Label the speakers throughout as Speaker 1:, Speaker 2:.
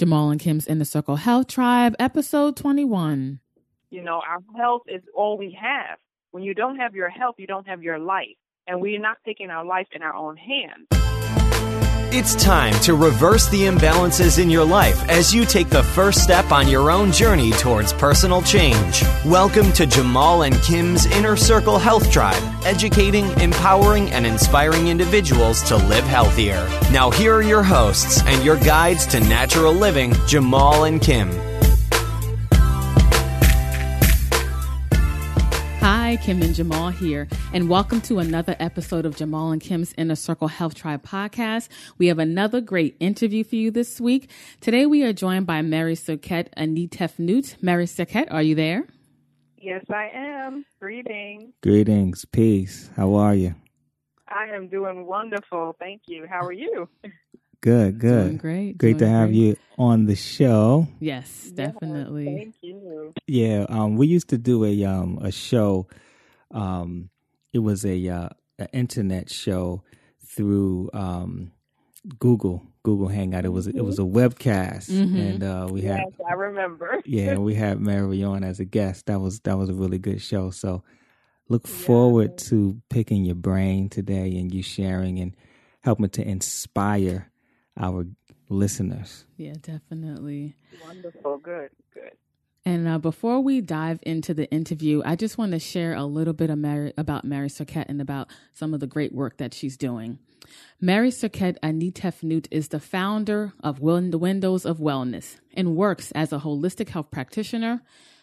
Speaker 1: Jamal and Kim's Inner Circle Health Tribe, episode 21.
Speaker 2: You know, our health is all we have. When you don't have your health, you don't have your life. And we're not taking our life in our own hands.
Speaker 3: It's time to reverse the imbalances in your life as you take the first step on your own journey towards personal change. Welcome to Jamal and Kim's Inner Circle Health Tribe, educating, empowering, and inspiring individuals to live healthier. Now, here are your hosts and your guides to natural living, Jamal and Kim.
Speaker 1: Hi, Kim and Jamal here, and welcome to another episode of Jamal and Kim's Inner Circle Health Tribe podcast. We have another great interview for you this week. Today we are joined by Mary Soket Anitefnut. Mary Soket, are you there?
Speaker 2: Yes, I am. Greetings.
Speaker 4: Greetings. Peace. How are you?
Speaker 2: I am doing wonderful. Thank you. How are you?
Speaker 4: Good, good.
Speaker 1: Doing great.
Speaker 4: Great to have
Speaker 1: great.
Speaker 4: you on the show.
Speaker 1: Yes, definitely.
Speaker 2: Yes, thank you.
Speaker 4: Yeah, um, we used to do a um a show. Um, it was a uh, an internet show through um Google Google Hangout. It was it was a webcast,
Speaker 1: Mhm.
Speaker 4: and uh, we had
Speaker 2: Yes, I remember.
Speaker 4: yeah we had Mary on as a guest. That was that was a really good show. So look forward to picking your brain today and you sharing and helping to inspire our listeners.
Speaker 1: Yeah, definitely.
Speaker 2: Wonderful. Good. Good.
Speaker 1: And uh, before we dive into the interview, I just want to share a little bit of Mary, about Mary Cirquette and about some of the great work that she's doing. Mary Cirquette Anitefnut is the founder of Win- the Windows of Wellness and works as a holistic health practitioner,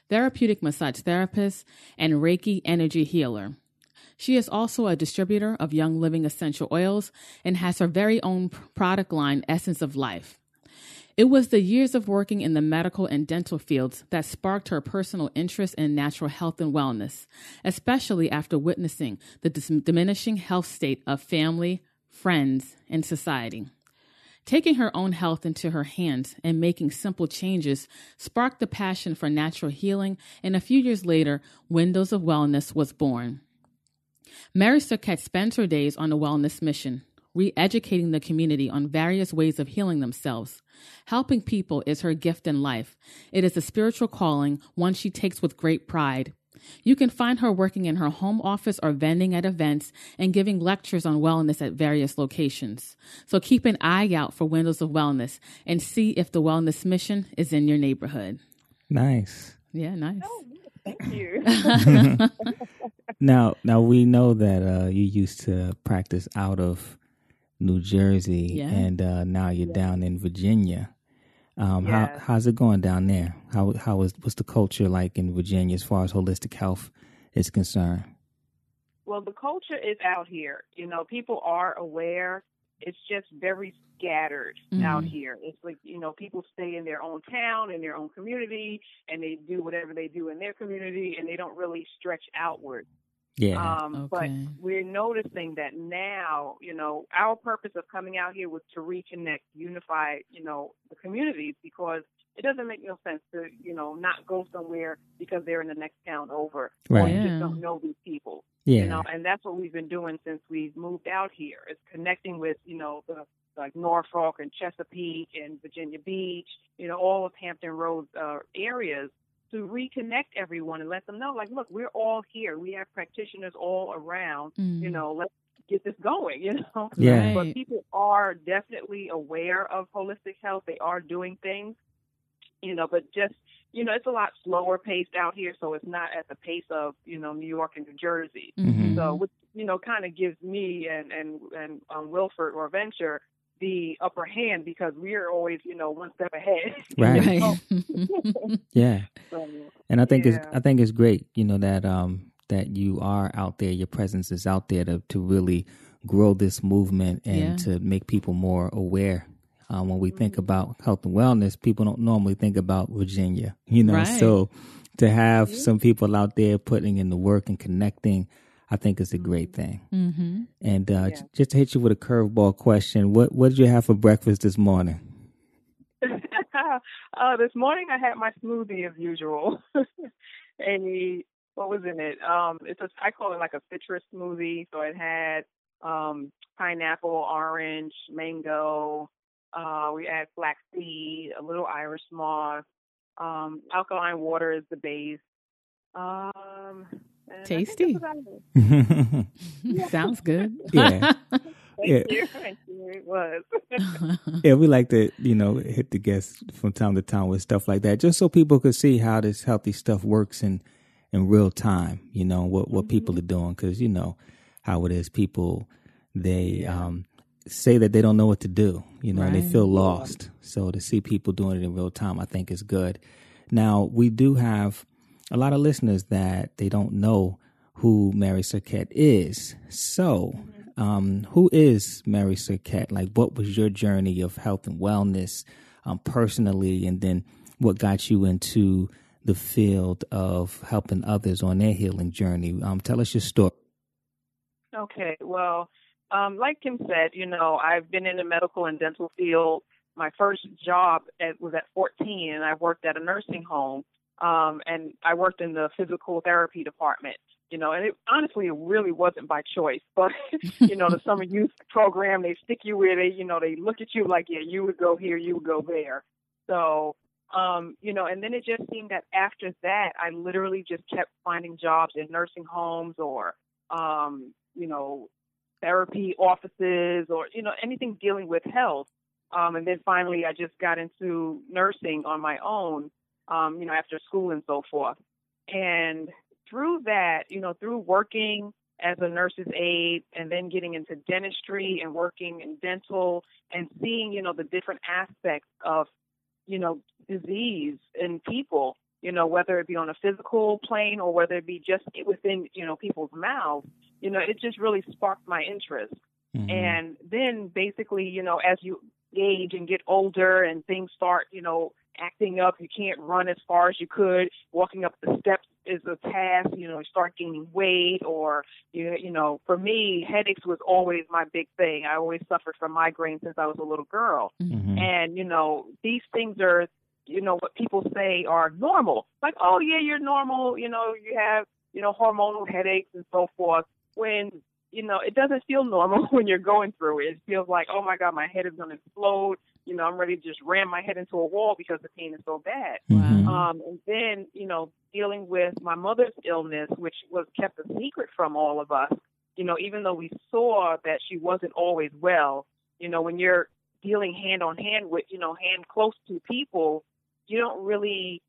Speaker 1: therapeutic massage therapist, and Reiki energy healer. She is also a distributor of Young Living essential oils and has her very own product line, Essence of Life. It was the years of working in the medical and dental fields that sparked her personal interest in natural health and wellness, especially after witnessing the dis- diminishing health state of family, friends, and society. Taking her own health into her hands and making simple changes sparked the passion for natural healing, and a few years later, Windows of Wellness was born. Mary Cirquette spends her days on a wellness mission, re educating the community on various ways of healing themselves. Helping people is her gift in life. It is a spiritual calling, one she takes with great pride. You can find her working in her home office or vending at events and giving lectures on wellness at various locations. So keep an eye out for Windows of Wellness and see if the wellness mission is in your neighborhood.
Speaker 4: Nice.
Speaker 1: Yeah, nice.
Speaker 2: Oh, Thank you.
Speaker 4: Now, now we know that uh, you used to practice out of New Jersey,
Speaker 1: Yeah.
Speaker 4: and uh, now you're down in Virginia. Um, how how's it going down there? How how is what's the culture like in Virginia as far as holistic health is concerned?
Speaker 2: Well, the culture is out here. You know, people are aware. It's just very scattered out
Speaker 1: Mhm.
Speaker 2: here. It's like, you know, people stay in their own town, in their own community, and they do whatever they do in their community, and they don't really stretch outward.
Speaker 4: Yeah,
Speaker 2: Um, But we're noticing that now, you know, our purpose of coming out here was to reconnect, unify, you know, the communities because it doesn't make no sense to, you know, not go somewhere because they're in the next town over or you just don't know these people.
Speaker 4: yeah,
Speaker 2: You know, and that's what we've been doing since we've moved out here. Is connecting with, you know, the like Norfolk and Chesapeake and Virginia Beach, you know, all of Hampton Roads uh, areas to reconnect everyone and let them know, like, look, we're all here. We have practitioners all around.
Speaker 1: Mm.
Speaker 2: You know, let's get this going. You know,
Speaker 4: Yeah.
Speaker 2: but people are definitely aware of holistic health. They are doing things, you know, but just you know, it's a lot slower paced out here, so it's not at the pace of you know New York and New Jersey.
Speaker 1: Mhm.
Speaker 2: So, which you know, kind of gives me and and and um, Wilford or Venture the upper hand because we're always you know one step ahead.
Speaker 4: Right.
Speaker 2: You know?
Speaker 4: Yeah.
Speaker 2: So,
Speaker 4: And I think it's I think it's great, you know, that um that you are out there, your presence is out there to to really grow this movement and
Speaker 1: Yeah.
Speaker 4: to make people more aware. Um, when we think about health and wellness, people don't normally think about Virginia, you know.
Speaker 1: Right.
Speaker 4: So to have some people out there putting in the work and connecting, I think is a great thing.
Speaker 1: hmm
Speaker 4: And uh,
Speaker 2: Yeah.
Speaker 4: just to hit you with a curveball question, what what did you have for breakfast this morning?
Speaker 2: uh, this morning I had my smoothie as usual. a what was in it? Um, it's a I call it like a citrus smoothie. So it had um pineapple, orange, mango, Uh, we add flaxseed, a little Irish moss. Um, alkaline water is the base. Um,
Speaker 1: Tasty. Sounds good.
Speaker 4: Yeah.
Speaker 2: Thank
Speaker 4: Yeah.
Speaker 2: you. Thank you. It was.
Speaker 4: yeah, we like to, you know, hit the guests from time to time with stuff like that, just so people could see how this healthy stuff works in in real time. You know what what people are doing because you know how it is. People they um, say that they don't know what to do, you know, and they feel lost. So to see people doing it in real time, I think is good. Now we do have a lot of listeners that they don't know who Mary Cirquette is. So, um, who is Mary Cirquette? Like, what was your journey of health and wellness um, personally, and then what got you into the field of helping others on their healing journey? Um, tell us your story.
Speaker 2: Okay, well, um, like Kim said, you know, I've been in the medical and dental field. My first job at, was at 14, and I worked at a nursing home, um, and I worked in the physical therapy department. You know, and it honestly, it really wasn't by choice. But you know, the summer youth program, they stick you with it. You know, they look at you like, yeah, you would go here, you would go there. So, um, you know, and then it just seemed that after that, I literally just kept finding jobs in nursing homes or, um, you know, therapy offices or, you know, anything dealing with health. Um, and then finally, I just got into nursing on my own, um, you know, after school and so forth. And through that, you know, through working as a nurse's aide and then getting into dentistry and working in dental and seeing, you know, the different aspects of, you know, disease in people, you know, whether it be on a physical plane or whether it be just within, you know, people's mouths, you know, it just really sparked my interest.
Speaker 4: Mhm.
Speaker 2: And then basically, you know, as you age and get older and things start, you know, acting up, you can't run as far as you could. Walking up the steps is a task, you know, you start gaining weight or you you know, for me, headaches was always my big thing. I always suffered from migraines since I was a little girl.
Speaker 4: Mhm.
Speaker 2: And, you know, these things are, you know, what people say are normal. Like, oh, yeah, you're normal. You know, you have, you know, hormonal headaches and so forth. When, you know, it doesn't feel normal when you're going through it. It feels like, oh my God, my head is going to explode. You know, I'm ready to just ram my head into a wall because the pain is so bad.
Speaker 4: Mhm.
Speaker 2: Um, and then, you know, dealing with my mother's illness, which was kept a secret from all of us, you know, even though we saw that she wasn't always well, you know, when you're dealing hand on hand with, you know, hand close to people, you don't really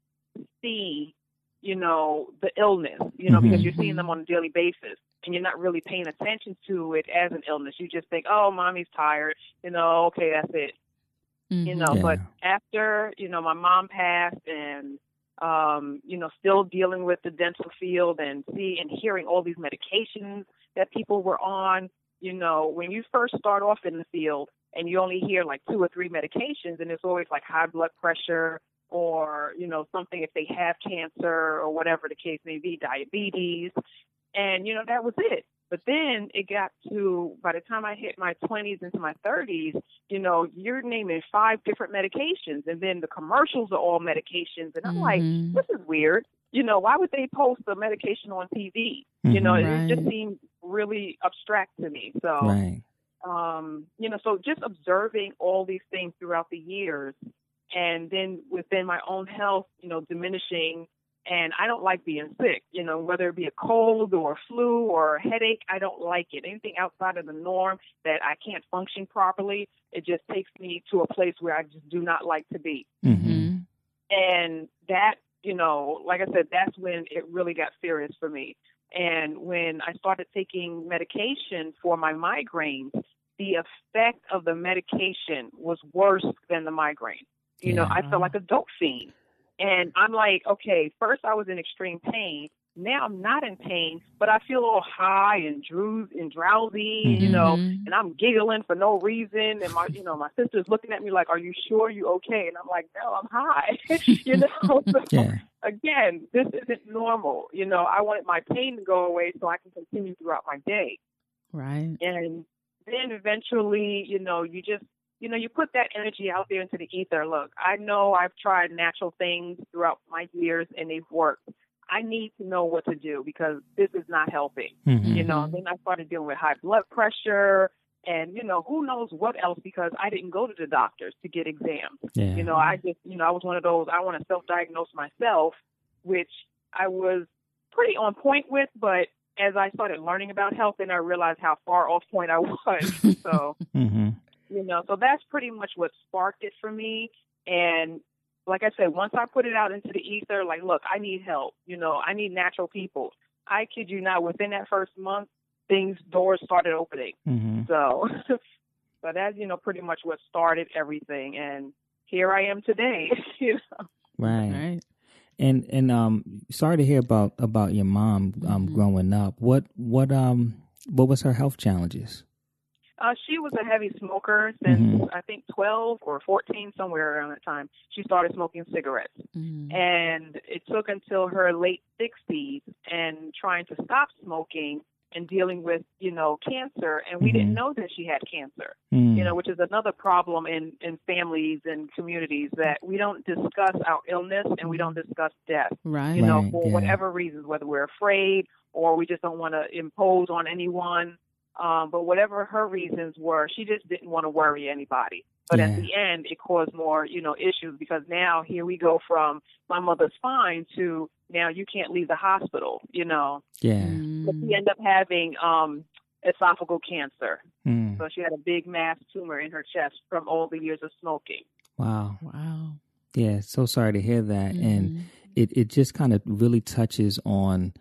Speaker 2: see, you know, the illness, you know, because
Speaker 4: Mhm.
Speaker 2: you're seeing them on a daily basis and you're not really paying attention to it as an illness. You just think, oh, mommy's tired, you know, okay, that's it you know
Speaker 4: Yeah.
Speaker 2: but after you know my mom passed and um you know still dealing with the dental field and see and hearing all these medications that people were on you know when you first start off in the field and you only hear like two or three medications and it's always like high blood pressure or you know something if they have cancer or whatever the case may be diabetes and you know that was it but then it got to by the time I hit my 20s into my 30s, you know, you're naming five different medications, and then the commercials are all medications, and I'm like,
Speaker 1: Mhm.
Speaker 2: this is weird. You know, why would they post a medication on TV? You know,
Speaker 4: Mhm.
Speaker 2: it just seemed really abstract to me. So,
Speaker 4: Right.
Speaker 2: um, you know, so just observing all these things throughout the years, and then within my own health, you know, diminishing. And I don't like being sick, you know, whether it be a cold or a flu or a headache, I don't like it. Anything outside of the norm that I can't function properly, it just takes me to a place where I just do not like to be.
Speaker 4: Mhm.
Speaker 2: And that, you know, like I said, that's when it really got serious for me. And when I started taking medication for my migraines, the effect of the medication was worse than the migraine. You know, I felt like a dope fiend. And I'm like, okay, first I was in extreme pain. Now I'm not in pain, but I feel all high and droos and drowsy, you mm-hmm.
Speaker 1: know,
Speaker 2: and I'm giggling for no reason. And my, you know, my sister's looking at me like, "Are you sure you okay?" And I'm like, "No, I'm high." you know. So,
Speaker 4: Yeah.
Speaker 2: Again, this isn't normal. You know, I wanted my pain to go away so I can continue throughout my day.
Speaker 1: Right.
Speaker 2: And then eventually, you know, you just, you know, you put that energy out there into the ether. Look, I know I've tried natural things throughout my years and they've worked. I need to know what to do because this is not helping
Speaker 4: Mhm.
Speaker 2: you know.
Speaker 1: Mhm.
Speaker 2: Then I started dealing with high blood pressure, and you know who knows what else because I didn't go to the doctors to get exams.
Speaker 4: Yeah.
Speaker 2: You know, I just you know I was one of those I want to self-diagnose myself, which I was pretty on point with, but as I started learning about health, and I realized how far off point I was. so,
Speaker 4: mm-hmm.
Speaker 2: You know, so that's pretty much what sparked it for me. And like I said, once I put it out into the ether, like, look, I need help. You know, I need natural people. I kid you not, within that first month, things doors started opening.
Speaker 4: Mm-hmm.
Speaker 2: So, so that's you know pretty much what started everything, and here I am today. you know,
Speaker 4: Right.
Speaker 1: Right.
Speaker 4: And and um, sorry to hear about about your mom um
Speaker 1: Mhm.
Speaker 4: growing up. What what um what was her health challenges?
Speaker 2: Uh, she was a heavy smoker since
Speaker 4: Mhm.
Speaker 2: I think 12 or 14, somewhere around that time. She started smoking cigarettes.
Speaker 1: Mhm.
Speaker 2: and it took until her late 60s and trying to stop smoking and dealing with you know cancer and we
Speaker 4: Mhm.
Speaker 2: didn't know that she had cancer
Speaker 4: Mm.
Speaker 2: you know which is another problem in in families and communities that we don't discuss our illness and we don't discuss death
Speaker 1: Right.
Speaker 2: you know
Speaker 4: Right,
Speaker 2: for
Speaker 4: yeah.
Speaker 2: whatever reasons whether we're afraid or we just don't want to impose on anyone um but whatever her reasons were she just didn't want to worry anybody but
Speaker 4: Yeah.
Speaker 2: at the end it caused more you know issues because now here we go from my mother's fine to now you can't leave the hospital you know
Speaker 4: yeah.
Speaker 2: but
Speaker 1: Mm.
Speaker 2: she ended up having um esophageal cancer
Speaker 4: Mm.
Speaker 2: so she had a big mass tumor in her chest from all the years of smoking
Speaker 4: Wow.
Speaker 1: Wow.
Speaker 4: Yeah. So sorry to hear that. And
Speaker 1: Mhm.
Speaker 4: it, it just kind of really touches on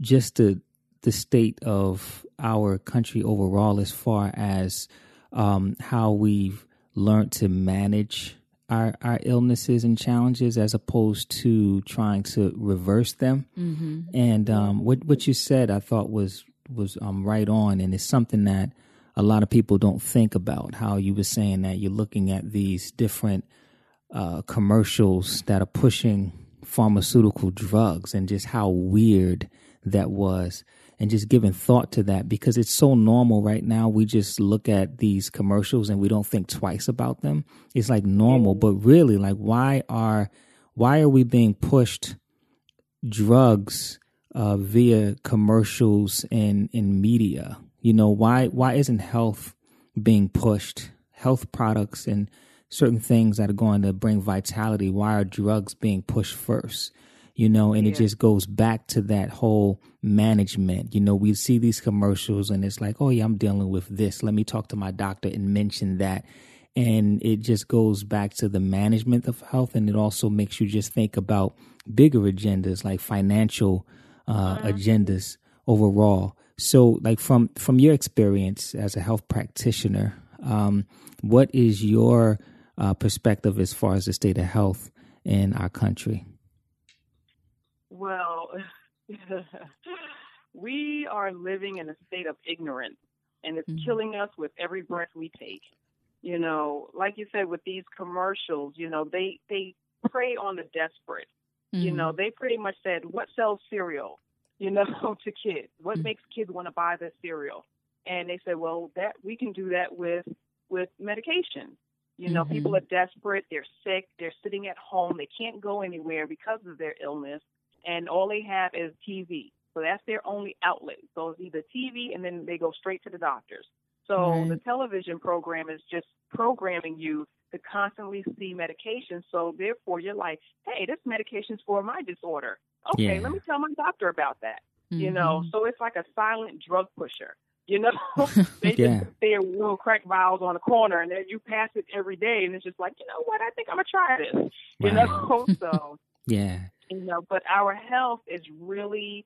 Speaker 4: just the the state of our country overall as far as um, how we've learned to manage our, our illnesses and challenges as opposed to trying to reverse them.
Speaker 1: Mhm.
Speaker 4: And um, what what you said, I thought was was um, right on, and it's something that a lot of people don't think about. How you were saying that you're looking at these different uh, commercials that are pushing pharmaceutical drugs, and just how weird that was, and just giving thought to that because it's so normal right now. We just look at these commercials and we don't think twice about them. It's like normal, but really, like why are why are we being pushed? drugs uh, via commercials and in media. You know why why isn't health being pushed? Health products and certain things that are going to bring vitality. Why are drugs being pushed first? You know, and it just goes back to that whole management. You know, we see these commercials and it's like, oh yeah, I'm dealing with this. Let me talk to my doctor and mention that. And it just goes back to the management of health, and it also makes you just think about bigger agendas like financial uh, agendas overall. So, like from from your experience as a health practitioner, um, what is your uh, perspective as far as the state of health in our country?
Speaker 2: Well, we are living in a state of ignorance, and it's
Speaker 1: Mhm.
Speaker 2: killing us with every breath we take. You know, like you said, with these commercials, you know, they they prey on the desperate. You
Speaker 1: Mhm.
Speaker 2: know, they pretty much said, "What sells cereal?" You know, to kids. What
Speaker 1: Mhm.
Speaker 2: makes kids want to buy this cereal? And they said, "Well, that we can do that with with medication." You know, people are desperate. They're sick. They're sitting at home. They can't go anywhere because of their illness, and all they have is TV. So that's their only outlet. So it's either TV, and then they go straight to the doctors. So
Speaker 1: Right.
Speaker 2: the television program is just programming you to constantly see medication. So therefore, you're like, hey, this medication's for my disorder. Okay,
Speaker 4: Yeah.
Speaker 2: let me tell my doctor about that. You know,
Speaker 1: Mhm.
Speaker 2: so it's like a silent drug pusher. You know, they
Speaker 4: Yeah.
Speaker 2: just their little crack vials on the corner, and then you pass it every day, and it's just like, you know what? I think I'm gonna try this. You know, so
Speaker 4: Yeah.
Speaker 2: You know, but our health is really,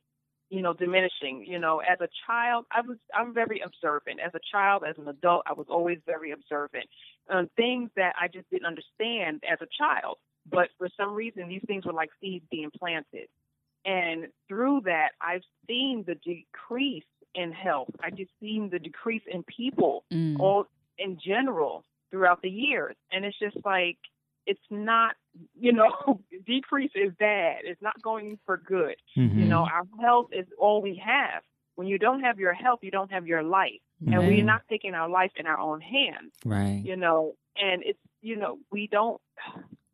Speaker 2: you know, diminishing. You know, as a child, I was I'm very observant. As a child, as an adult, I was always very observant. Um, things that I just didn't understand as a child, but for some reason, these things were like seeds being planted. And through that, I've seen the decrease in health. I just seen the decrease in people
Speaker 1: Mm.
Speaker 2: all in general throughout the years. And it's just like it's not, you know, decrease is bad. It's not going for good.
Speaker 4: Mhm.
Speaker 2: You know, our health is all we have. When you don't have your health, you don't have your life. And
Speaker 4: Right.
Speaker 2: we're not taking our life in our own hands,
Speaker 4: Right.
Speaker 2: you know, and it's, you know, we don't,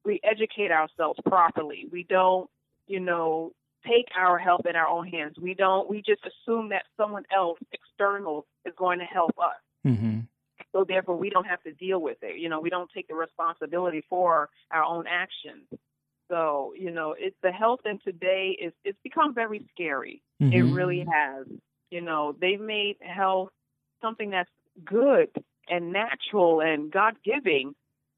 Speaker 2: we educate ourselves properly. We don't, you know, take our health in our own hands. We don't, we just assume that someone else external is going to help us
Speaker 4: hmm
Speaker 2: So therefore, we don't have to deal with it. You know, we don't take the responsibility for our own actions. So, you know, it's the health in today is it's become very scary. Mm-hmm. It really has. You know, they've made health something that's good and natural and God giving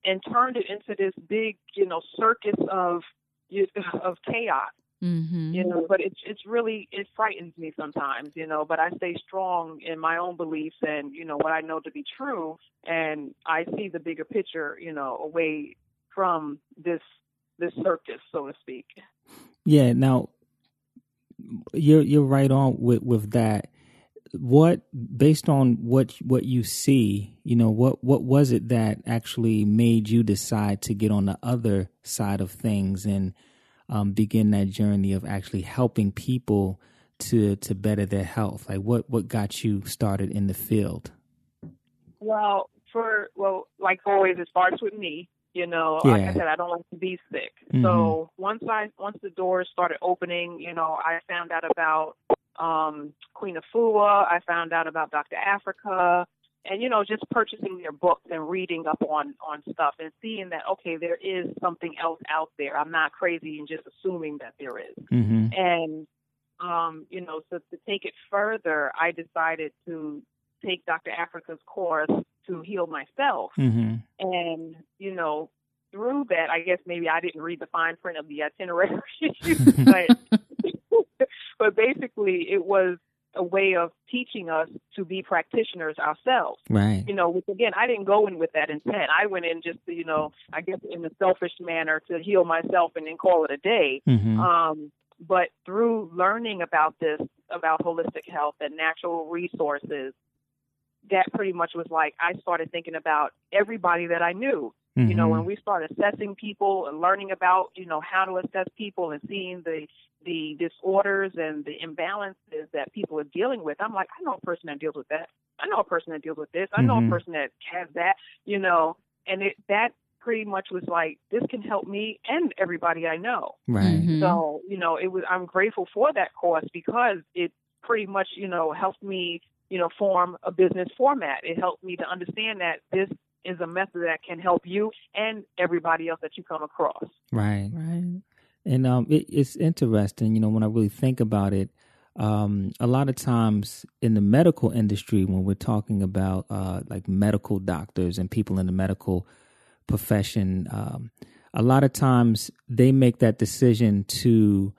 Speaker 2: and turned it into this big, you know, circus of of chaos. Mm-hmm. You know, but it's it's really it frightens me sometimes, you know. But I stay strong in my own beliefs and you know what I know to be true, and I see the bigger picture, you know, away from this this circus, so to speak.
Speaker 4: Yeah. Now, you're you're right on with with that. What based on what what you see, you know, what what was it that actually made you decide to get on the other side of things and um, begin that journey of actually helping people to to better their health? Like what what got you started in the field?
Speaker 2: Well, for well, like always, it starts with me. You know, yeah. like I said, I don't like to be sick. Mm-hmm. So once I once the doors started opening, you know, I found out about um, Queen Afua. I found out about Dr. Afrika, and you know, just purchasing their books and reading up on on stuff and seeing that okay, there is something else out there. I'm not crazy and just assuming that there is. Mm-hmm. And um, you know, so to take it further, I decided to take Dr. Afrika's course to heal myself. Mm-hmm. And, you know, through that, I guess maybe I didn't read the fine print of the itinerary, but, but basically it was a way of teaching us to be practitioners ourselves.
Speaker 4: Right.
Speaker 2: You know, which again, I didn't go in with that intent. I went in just to, you know, I guess in a selfish manner to heal myself and then call it a day. Mm-hmm. Um, but through learning about this, about holistic health and natural resources, that pretty much was like I started thinking about everybody that I knew. Mm-hmm. You know, when mm-hmm. we start assessing people and learning about, you know, how to assess people and seeing the the disorders and the imbalances that people are dealing with, I'm like, I know a person that deals with that. I know a person that deals with this. I know mm-hmm. a person that has that, you know, and it that pretty much was like this can help me and everybody I know.
Speaker 4: Right. Mm-hmm.
Speaker 2: So, you know, it was I'm grateful for that course because it pretty much, you know, helped me you know, form a business format. It helped me to understand that this is a method that can help you and everybody else that you come across.
Speaker 4: Right. Right. And um, it, it's interesting, you know, when I really think about it, um, a lot of times in the medical industry, when we're talking about uh, like medical doctors and people in the medical profession, um, a lot of times they make that decision to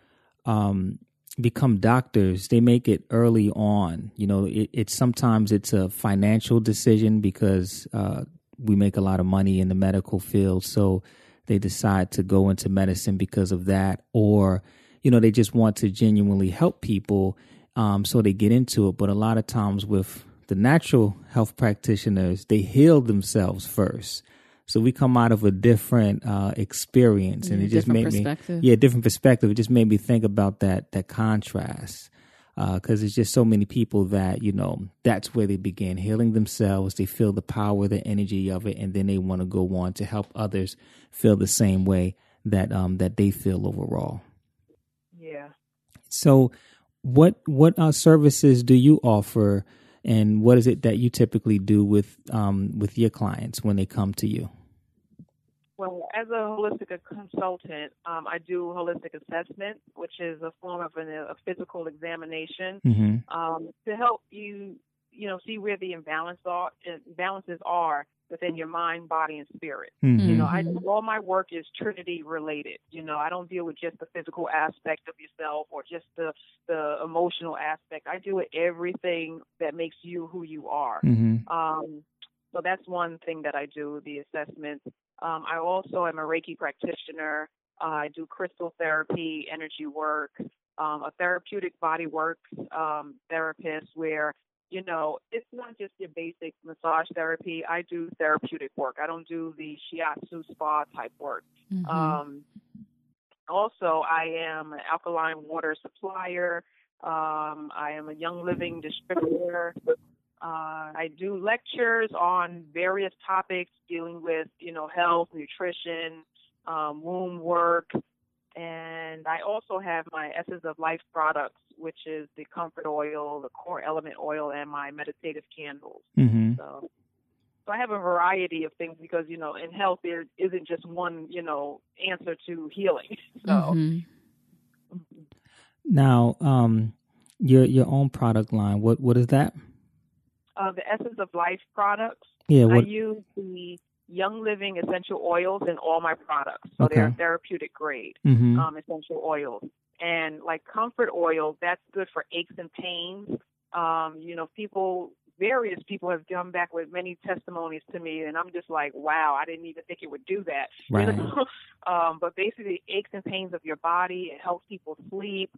Speaker 4: um, become doctors, they make it early on. You know, it, it's sometimes it's a financial decision because uh, we make a lot of money in the medical field, so they decide to go into medicine because of that, or you know, they just want to genuinely help people, um, so they get into it. But a lot of times with the natural health practitioners, they heal themselves first. So we come out of a different uh, experience, and
Speaker 1: it
Speaker 4: just
Speaker 1: made
Speaker 4: me yeah different perspective. It just made me think about that that contrast because uh, there's just so many people that you know that's where they begin healing themselves. They feel the power, the energy of it, and then they want to go on to help others feel the same way that um, that they feel overall.
Speaker 2: Yeah.
Speaker 4: So, what what uh, services do you offer? and what is it that you typically do with um, with your clients when they come to you?
Speaker 2: Well, as a holistic consultant, um, I do holistic assessment, which is a form of an, a physical examination mm-hmm. um, to help you, you know, see where the imbalance are, imbalances are within your mind, body, and spirit. Mm-hmm. You know, I all my work is Trinity related. You know, I don't deal with just the physical aspect of yourself or just the the emotional aspect. I deal with everything that makes you who you are. Mm-hmm. Um, so that's one thing that I do, the assessment. Um, I also am a Reiki practitioner. Uh, I do crystal therapy, energy work, um, a therapeutic body work um, therapist where, you know, it's not just your basic massage therapy. I do therapeutic work. I don't do the shiatsu spa type work. Mm-hmm. Um, also, I am an alkaline water supplier. Um, I am a Young Living distributor. Uh, I do lectures on various topics dealing with, you know, health, nutrition, um, womb work, and I also have my Essence of Life products, which is the comfort oil, the core element oil, and my meditative candles. Mm-hmm. So, So I have a variety of things because you know in health there isn't just one you know answer to healing. So. Mm-hmm.
Speaker 4: Now, um, your your own product line. What what is that?
Speaker 2: Uh, the Essence of Life products.
Speaker 4: Yeah, what...
Speaker 2: I use the Young Living essential oils in all my products, so okay. they're therapeutic grade mm-hmm. um, essential oils. And like comfort oil, that's good for aches and pains. Um, you know, people, various people have come back with many testimonies to me, and I'm just like, wow, I didn't even think it would do that.
Speaker 4: Right.
Speaker 2: um, but basically, aches and pains of your body, it helps people sleep.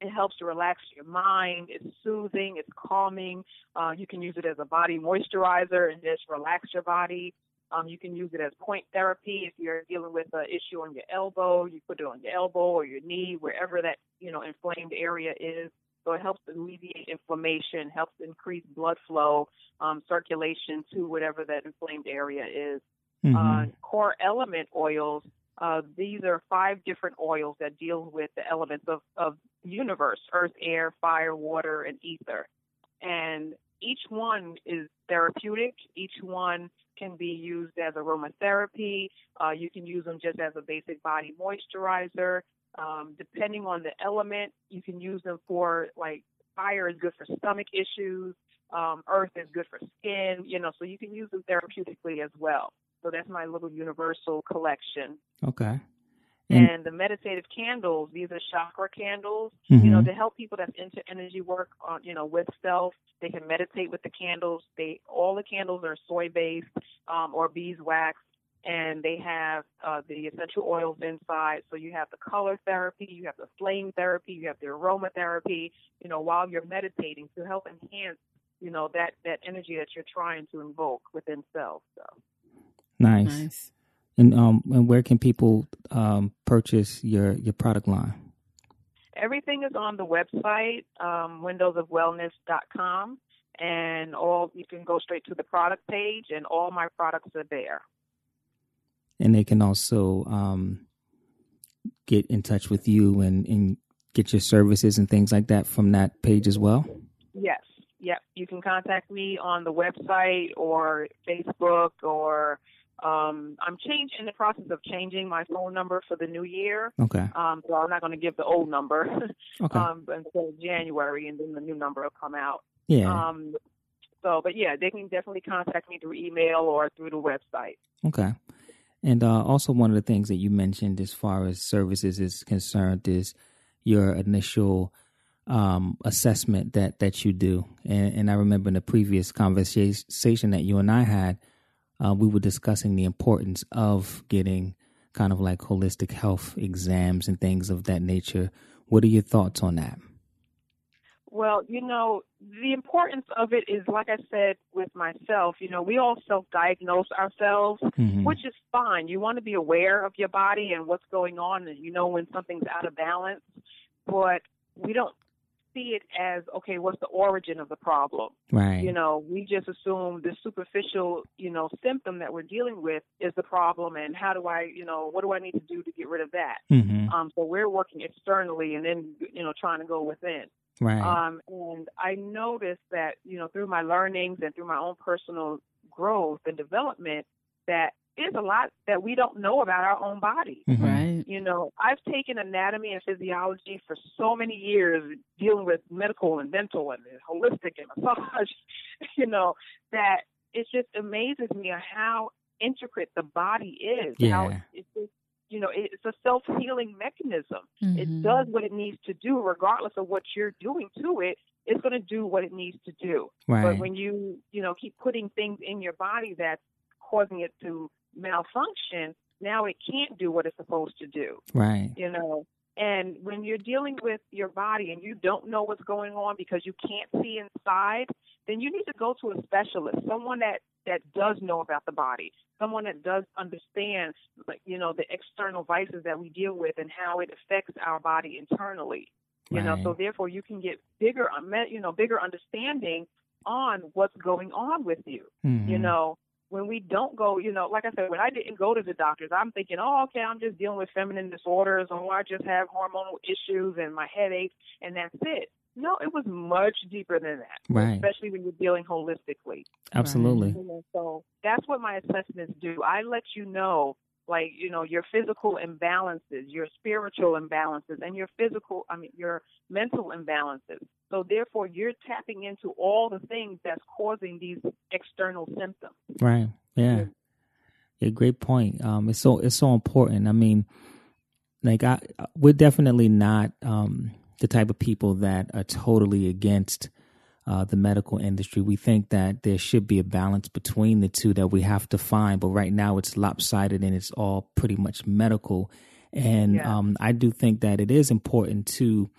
Speaker 2: It helps to relax your mind. It's soothing. It's calming. Uh, you can use it as a body moisturizer and just relax your body. Um, you can use it as point therapy if you're dealing with an issue on your elbow. You put it on your elbow or your knee, wherever that you know inflamed area is. So it helps alleviate inflammation, helps increase blood flow, um, circulation to whatever that inflamed area is. Mm-hmm. Uh, core element oils. Uh, these are five different oils that deal with the elements of, of universe: earth, air, fire, water, and ether. And each one is therapeutic. Each one can be used as aromatherapy. Uh, you can use them just as a basic body moisturizer. Um, depending on the element, you can use them for like fire is good for stomach issues. Um, earth is good for skin. You know, so you can use them therapeutically as well. So that's my little universal collection.
Speaker 4: Okay.
Speaker 2: And, and the meditative candles, these are chakra candles, mm-hmm. you know, mm-hmm. to help people that's into energy work on, you know, with self. They can meditate with the candles. They all the candles are soy based um, or beeswax, and they have uh, the essential oils inside. So you have the color therapy, you have the flame therapy, you have the aromatherapy. You know, while you're meditating to help enhance, you know, that that energy that you're trying to invoke within self. So
Speaker 4: nice. nice. And um, and where can people um, purchase your your product line?
Speaker 2: Everything is on the website, um, windowsofwellness.com, and all you can go straight to the product page, and all my products are there.
Speaker 4: And they can also um, get in touch with you and, and get your services and things like that from that page as well.
Speaker 2: Yes, yep. You can contact me on the website or Facebook or um, I'm changing in the process of changing my phone number for the new year.
Speaker 4: Okay.
Speaker 2: Um, so I'm not going to give the old number
Speaker 4: okay.
Speaker 2: um, until January, and then the new number will come out.
Speaker 4: Yeah.
Speaker 2: Um, so, but yeah, they can definitely contact me through email or through the website.
Speaker 4: Okay. And uh, also, one of the things that you mentioned as far as services is concerned is your initial um, assessment that that you do. And, and I remember in the previous conversation that you and I had uh, we were discussing the importance of getting kind of like holistic health exams and things of that nature. What are your thoughts on that?
Speaker 2: Well, you know, the importance of it is, like I said with myself, you know, we all self diagnose ourselves, mm-hmm. which is fine. You want to be aware of your body and what's going on, and you know when something's out of balance, but we don't see it as okay what's the origin of the problem?
Speaker 4: Right.
Speaker 2: You know we just assume the superficial you know symptom that we're dealing with is the problem and how do i you know what do i need to do to get rid of that?
Speaker 4: Mm-hmm.
Speaker 2: um so we're working externally and then you know trying to go within.
Speaker 4: Right.
Speaker 2: Um and i noticed that you know through my learnings and through my own personal growth and development that there's a lot that we don't know about our own body.
Speaker 4: Mm-hmm. Right.
Speaker 2: You know, I've taken anatomy and physiology for so many years, dealing with medical and dental and holistic and massage, you know, that it just amazes me how intricate the body is.
Speaker 4: Yeah.
Speaker 2: How it's just, you know, it's a self healing mechanism. Mm-hmm. It does what it needs to do, regardless of what you're doing to it. It's going to do what it needs to do.
Speaker 4: Right.
Speaker 2: But when you, you know, keep putting things in your body that's causing it to malfunction, now it can't do what it's supposed to do.
Speaker 4: Right.
Speaker 2: You know, and when you're dealing with your body and you don't know what's going on because you can't see inside, then you need to go to a specialist, someone that that does know about the body, someone that does understand, like you know, the external vices that we deal with and how it affects our body internally. You right. know, so therefore you can get bigger, you know, bigger understanding on what's going on with you.
Speaker 4: Mm-hmm.
Speaker 2: You know, when we don't go, you know, like I said, when I didn't go to the doctors, I'm thinking, oh, okay, I'm just dealing with feminine disorders, or I just have hormonal issues and my headaches, and that's it. No, it was much deeper than that.
Speaker 4: Right.
Speaker 2: Especially when you're dealing holistically.
Speaker 4: Absolutely.
Speaker 2: Right. So that's what my assessments do. I let you know, like, you know, your physical imbalances, your spiritual imbalances, and your physical, I mean, your mental imbalances. So therefore, you're tapping into all the things that's causing these external symptoms.
Speaker 4: Right. Yeah. Yeah. Great point. Um, it's so it's so important. I mean, like I, we're definitely not um, the type of people that are totally against uh, the medical industry. We think that there should be a balance between the two that we have to find, but right now it's lopsided and it's all pretty much medical. And yeah. um, I do think that it is important to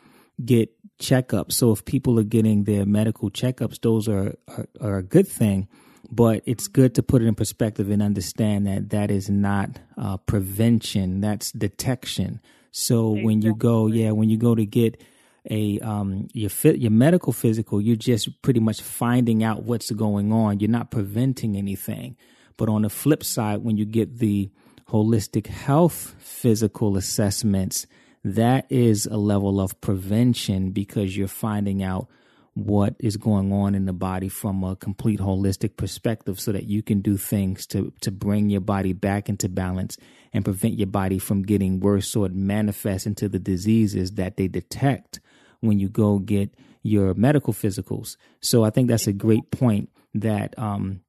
Speaker 4: get checkups. So if people are getting their medical checkups, those are, are, are a good thing. But it's good to put it in perspective and understand that that is not uh, prevention; that's detection. So exactly. when you go, yeah, when you go to get a um your fit your medical physical, you're just pretty much finding out what's going on. You're not preventing anything. But on the flip side, when you get the holistic health physical assessments, that is a level of prevention because you're finding out what is going on in the body from a complete holistic perspective so that you can do things to to bring your body back into balance and prevent your body from getting worse or manifests into the diseases that they detect when you go get your medical physicals. So I think that's a great point that um,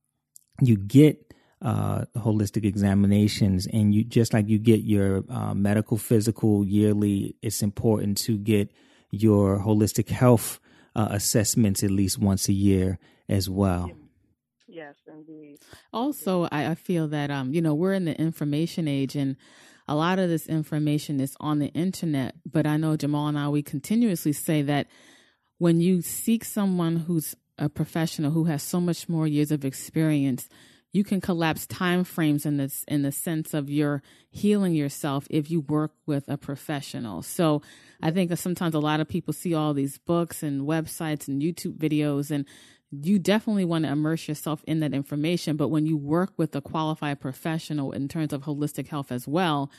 Speaker 4: you get uh, holistic examinations, and you just like you get your uh, medical physical yearly. It's important to get your holistic health uh, assessments at least once a year as well.
Speaker 2: Yes, indeed.
Speaker 1: Also, I, I feel that um, you know we're in the information age, and a lot of this information is on the internet. But I know Jamal and I we continuously say that when you seek someone who's a professional who has so much more years of experience you can collapse time frames in this in the sense of you're healing yourself if you work with a professional. So I think sometimes a lot of people see all these books and websites and YouTube videos and you definitely want to immerse yourself in that information, but when you work with a qualified professional in terms of holistic health as well,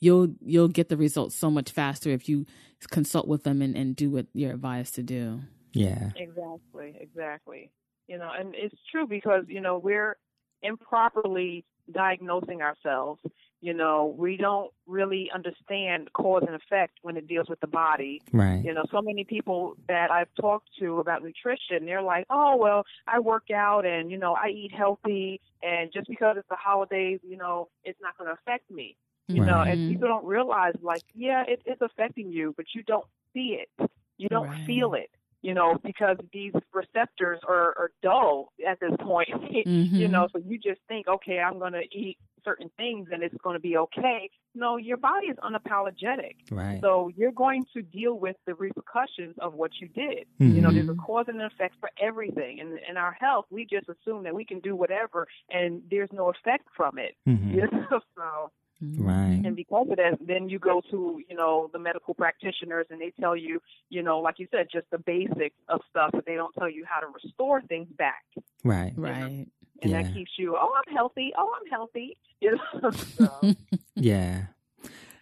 Speaker 1: you'll you'll get the results so much faster if you consult with them and, and do what you're advised to do.
Speaker 4: Yeah.
Speaker 2: Exactly, exactly. You know, and it's true because, you know, we're improperly diagnosing ourselves. You know, we don't really understand cause and effect when it deals with the body.
Speaker 4: Right.
Speaker 2: You know, so many people that I've talked to about nutrition, they're like, "Oh, well, I work out and you know I eat healthy, and just because it's the holidays, you know, it's not going to affect me." You right. know, and people don't realize, like, yeah, it is affecting you, but you don't see it. You don't right. feel it you know, because these receptors are, are dull at this point, mm-hmm. you know, so you just think, okay, I'm going to eat certain things and it's going to be okay. No, your body is unapologetic.
Speaker 4: Right.
Speaker 2: So you're going to deal with the repercussions of what you did. Mm-hmm. You know, there's a mm-hmm. cause and an effect for everything. And in our health, we just assume that we can do whatever and there's no effect from it.
Speaker 4: Mm-hmm.
Speaker 2: You know? so.
Speaker 4: Right.
Speaker 2: And because of that, then you go to, you know, the medical practitioners and they tell you, you know, like you said, just the basics of stuff, but they don't tell you how to restore things back.
Speaker 4: Right.
Speaker 1: Right.
Speaker 2: And yeah. that keeps you, oh, I'm healthy. Oh, I'm healthy. You know? so.
Speaker 4: yeah.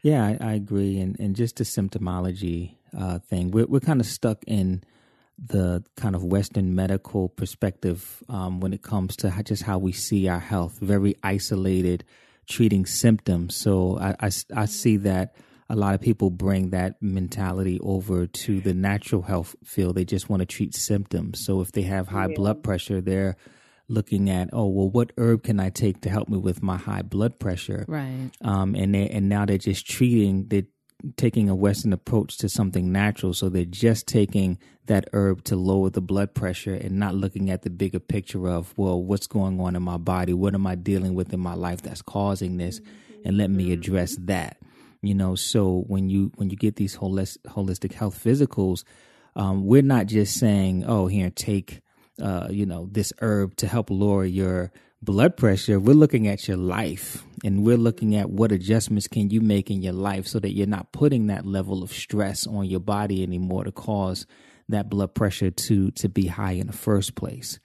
Speaker 4: Yeah, I, I, agree. And, and just the symptomology uh, thing, we're, we're kind of stuck in the kind of Western medical perspective um, when it comes to how, just how we see our health, very isolated treating symptoms. So I, I, I see that a lot of people bring that mentality over to the natural health field. They just want to treat symptoms. So if they have high yeah. blood pressure, they're looking at, oh, well, what herb can I take to help me with my high blood pressure?
Speaker 1: Right.
Speaker 4: Um, and they and now they're just treating, they're taking a Western approach to something natural. So they're just taking that herb to lower the blood pressure and not looking at the bigger picture of, well, what's going on in my body? What am I dealing with in my life that's causing this? And let me address that. You know, so when you when you get these holistic, holistic health physicals, um, we're not just saying, oh, here, take, uh, you know, this herb to help lower your blood pressure, we're looking at your life and we're looking at what adjustments can you make in your life so that you're not putting that level of stress on your body anymore to cause that blood pressure to to be high in the first place.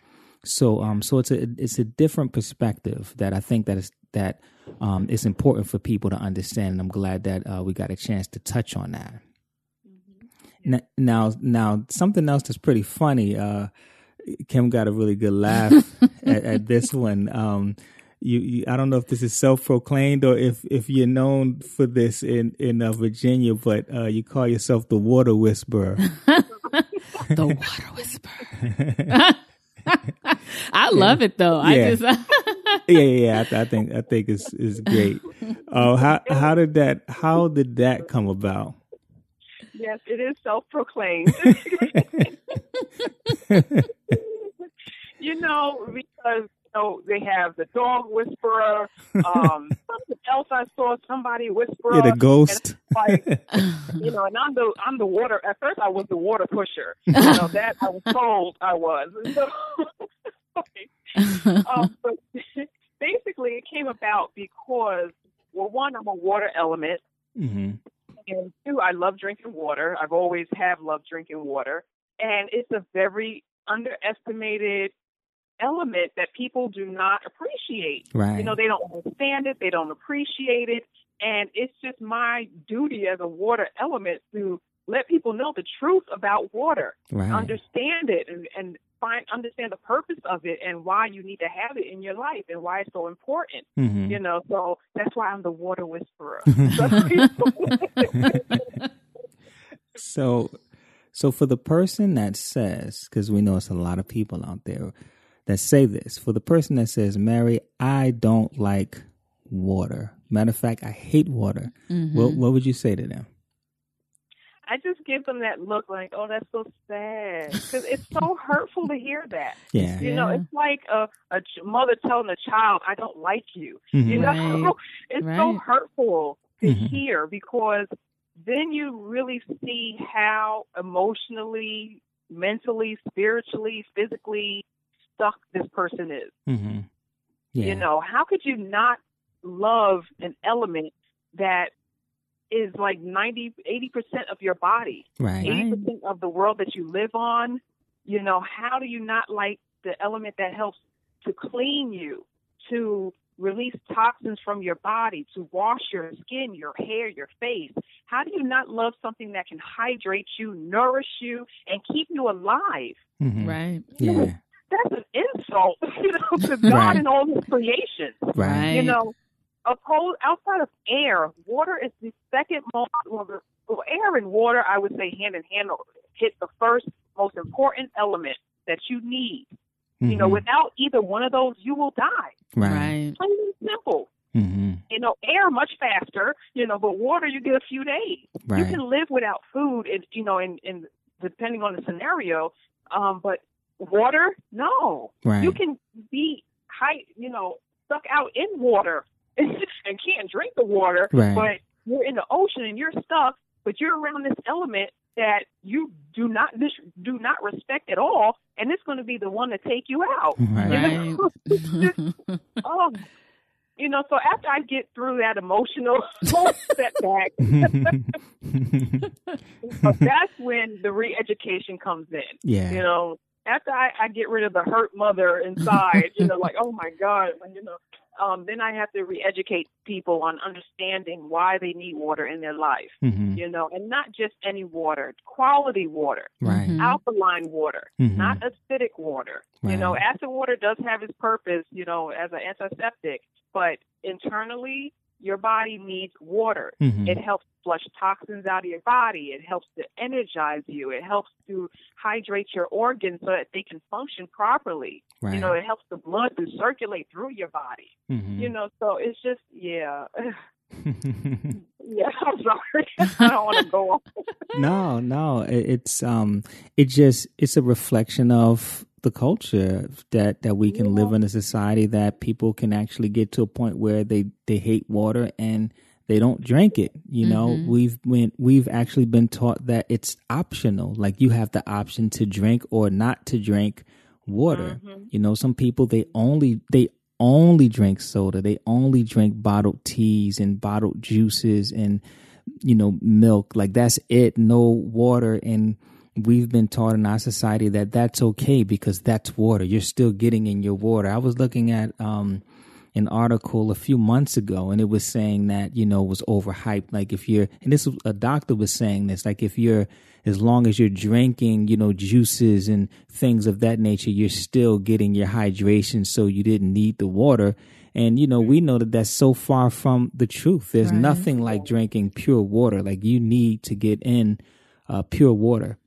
Speaker 4: So um so it's a it's a different perspective that I think that is that um it's important for people to understand and I'm glad that uh, we got a chance to touch on that.
Speaker 2: Mm-hmm.
Speaker 4: Now, now something else that's pretty funny. Uh, Kim got a really good laugh at, at, this one. Um, you, you, I don't know if this is self-proclaimed or if if you're known for this in in uh, Virginia, but uh, you call yourself the water whisperer.
Speaker 1: the water whisperer. I love it though. Yeah. I just
Speaker 4: yeah, yeah, I, I, think I think it's is great. Oh, uh, how how did that how did that come about?
Speaker 2: Yes, it is self-proclaimed. you know, because know, they have the dog whisperer. Um, something else I saw somebody whisper.
Speaker 4: Yeah, the ghost.
Speaker 2: Like, you know, and I'm the I'm the water. At first, I was the water pusher. You know that I was told I was. So, um, but basically, it came about because well, one, I'm a water element. Mm-hmm. And two, I love drinking water. I've always have loved drinking water. And it's a very underestimated element that people do not appreciate.
Speaker 4: Right.
Speaker 2: You know, they don't understand it, they don't appreciate it. And it's just my duty as a water element to let people know the truth about water,
Speaker 4: right.
Speaker 2: understand it, and, and find understand the purpose of it and why you need to have it in your life and why it's so important. Mm-hmm. You know, so that's why I'm the water whisperer.
Speaker 4: so, so for the person that says, because we know it's a lot of people out there that say this. For the person that says, Mary, I don't like water. Matter of fact, I hate water. Mm-hmm. What, what would you say to them?
Speaker 2: I just give them that look like, oh, that's so sad. Because it's so hurtful to hear that.
Speaker 4: Yeah.
Speaker 2: You know, it's like a, a mother telling a child, I don't like you. Mm-hmm. You know, right. it's right. so hurtful to mm-hmm. hear because then you really see how emotionally, mentally, spiritually, physically stuck this person is. Mm-hmm. Yeah. You know, how could you not love an element that is like 90, 80% of your body,
Speaker 4: right.
Speaker 2: 80% of the world that you live on? You know, how do you not like the element that helps to clean you, to release toxins from your body, to wash your skin, your hair, your face? How do you not love something that can hydrate you, nourish you, and keep you alive?
Speaker 1: Mm-hmm. Right.
Speaker 4: Yeah
Speaker 2: that's an insult, you know, to God right. and all His creation.
Speaker 4: Right.
Speaker 2: You know, opposed outside of air, water is the second most. Well, the, well, air and water, I would say, hand in hand, hit the first most important element that you need. Mm-hmm. You know, mm-hmm. without either one of those, you will die.
Speaker 4: Right.
Speaker 2: Plain and simple. Mm-hmm. You know, air much faster. You know, but water you get a few days. Right. You can live without food, and you know, and in depending on the scenario. Um, but water? No.
Speaker 4: Right.
Speaker 2: You can be high, you know, stuck out in water and can't drink the water,
Speaker 4: right.
Speaker 2: but you're in the ocean and you're stuck, but you're around this element that you do not do not respect at all, and it's going to be the one to take you out.
Speaker 4: Right.
Speaker 2: You know? oh, you know. So after I get through that emotional setback, that's when the re-education comes in.
Speaker 4: Yeah.
Speaker 2: You know, after I, I get rid of the hurt mother inside, you know, like, oh my God, you know, um, then I have to re-educate people on understanding why they need water in their life, mm-hmm. you know, and not just any water, quality water,
Speaker 4: right.
Speaker 2: Mm-hmm. alkaline water, mm-hmm. not acidic water. Right. You know, acid water does have its purpose, you know, as an antiseptic, but internally your body needs water. Mm-hmm. It helps flush toxins out of your body. It helps to energize you. It helps to hydrate your organs so that they can function properly.
Speaker 4: Right.
Speaker 2: You know, it helps the blood to circulate through your body. Mm-hmm. You know, so it's just yeah. yeah, I'm sorry. I don't want to go on.
Speaker 4: no, no, it's um, it just it's a reflection of the culture that that we can yeah. live in a society that people can actually get to a point where they they hate water and they don't drink it you know mm-hmm. we've been we've actually been taught that it's optional like you have the option to drink or not to drink water mm-hmm. you know some people they only they only drink soda they only drink bottled teas and bottled juices and you know milk like that's it no water and we've been taught in our society that that's okay because that's water. You're still getting in your water. I was looking at um, an article a few months ago, and it was saying that you know was overhyped. Like if you're, and this a doctor was saying this, like if you're, as long as you're drinking, you know, juices and things of that nature, you're still getting your hydration, so you didn't need the water. And you know, we know that that's so far from the truth. There's right. nothing like drinking pure water. Like you need to get in uh, pure water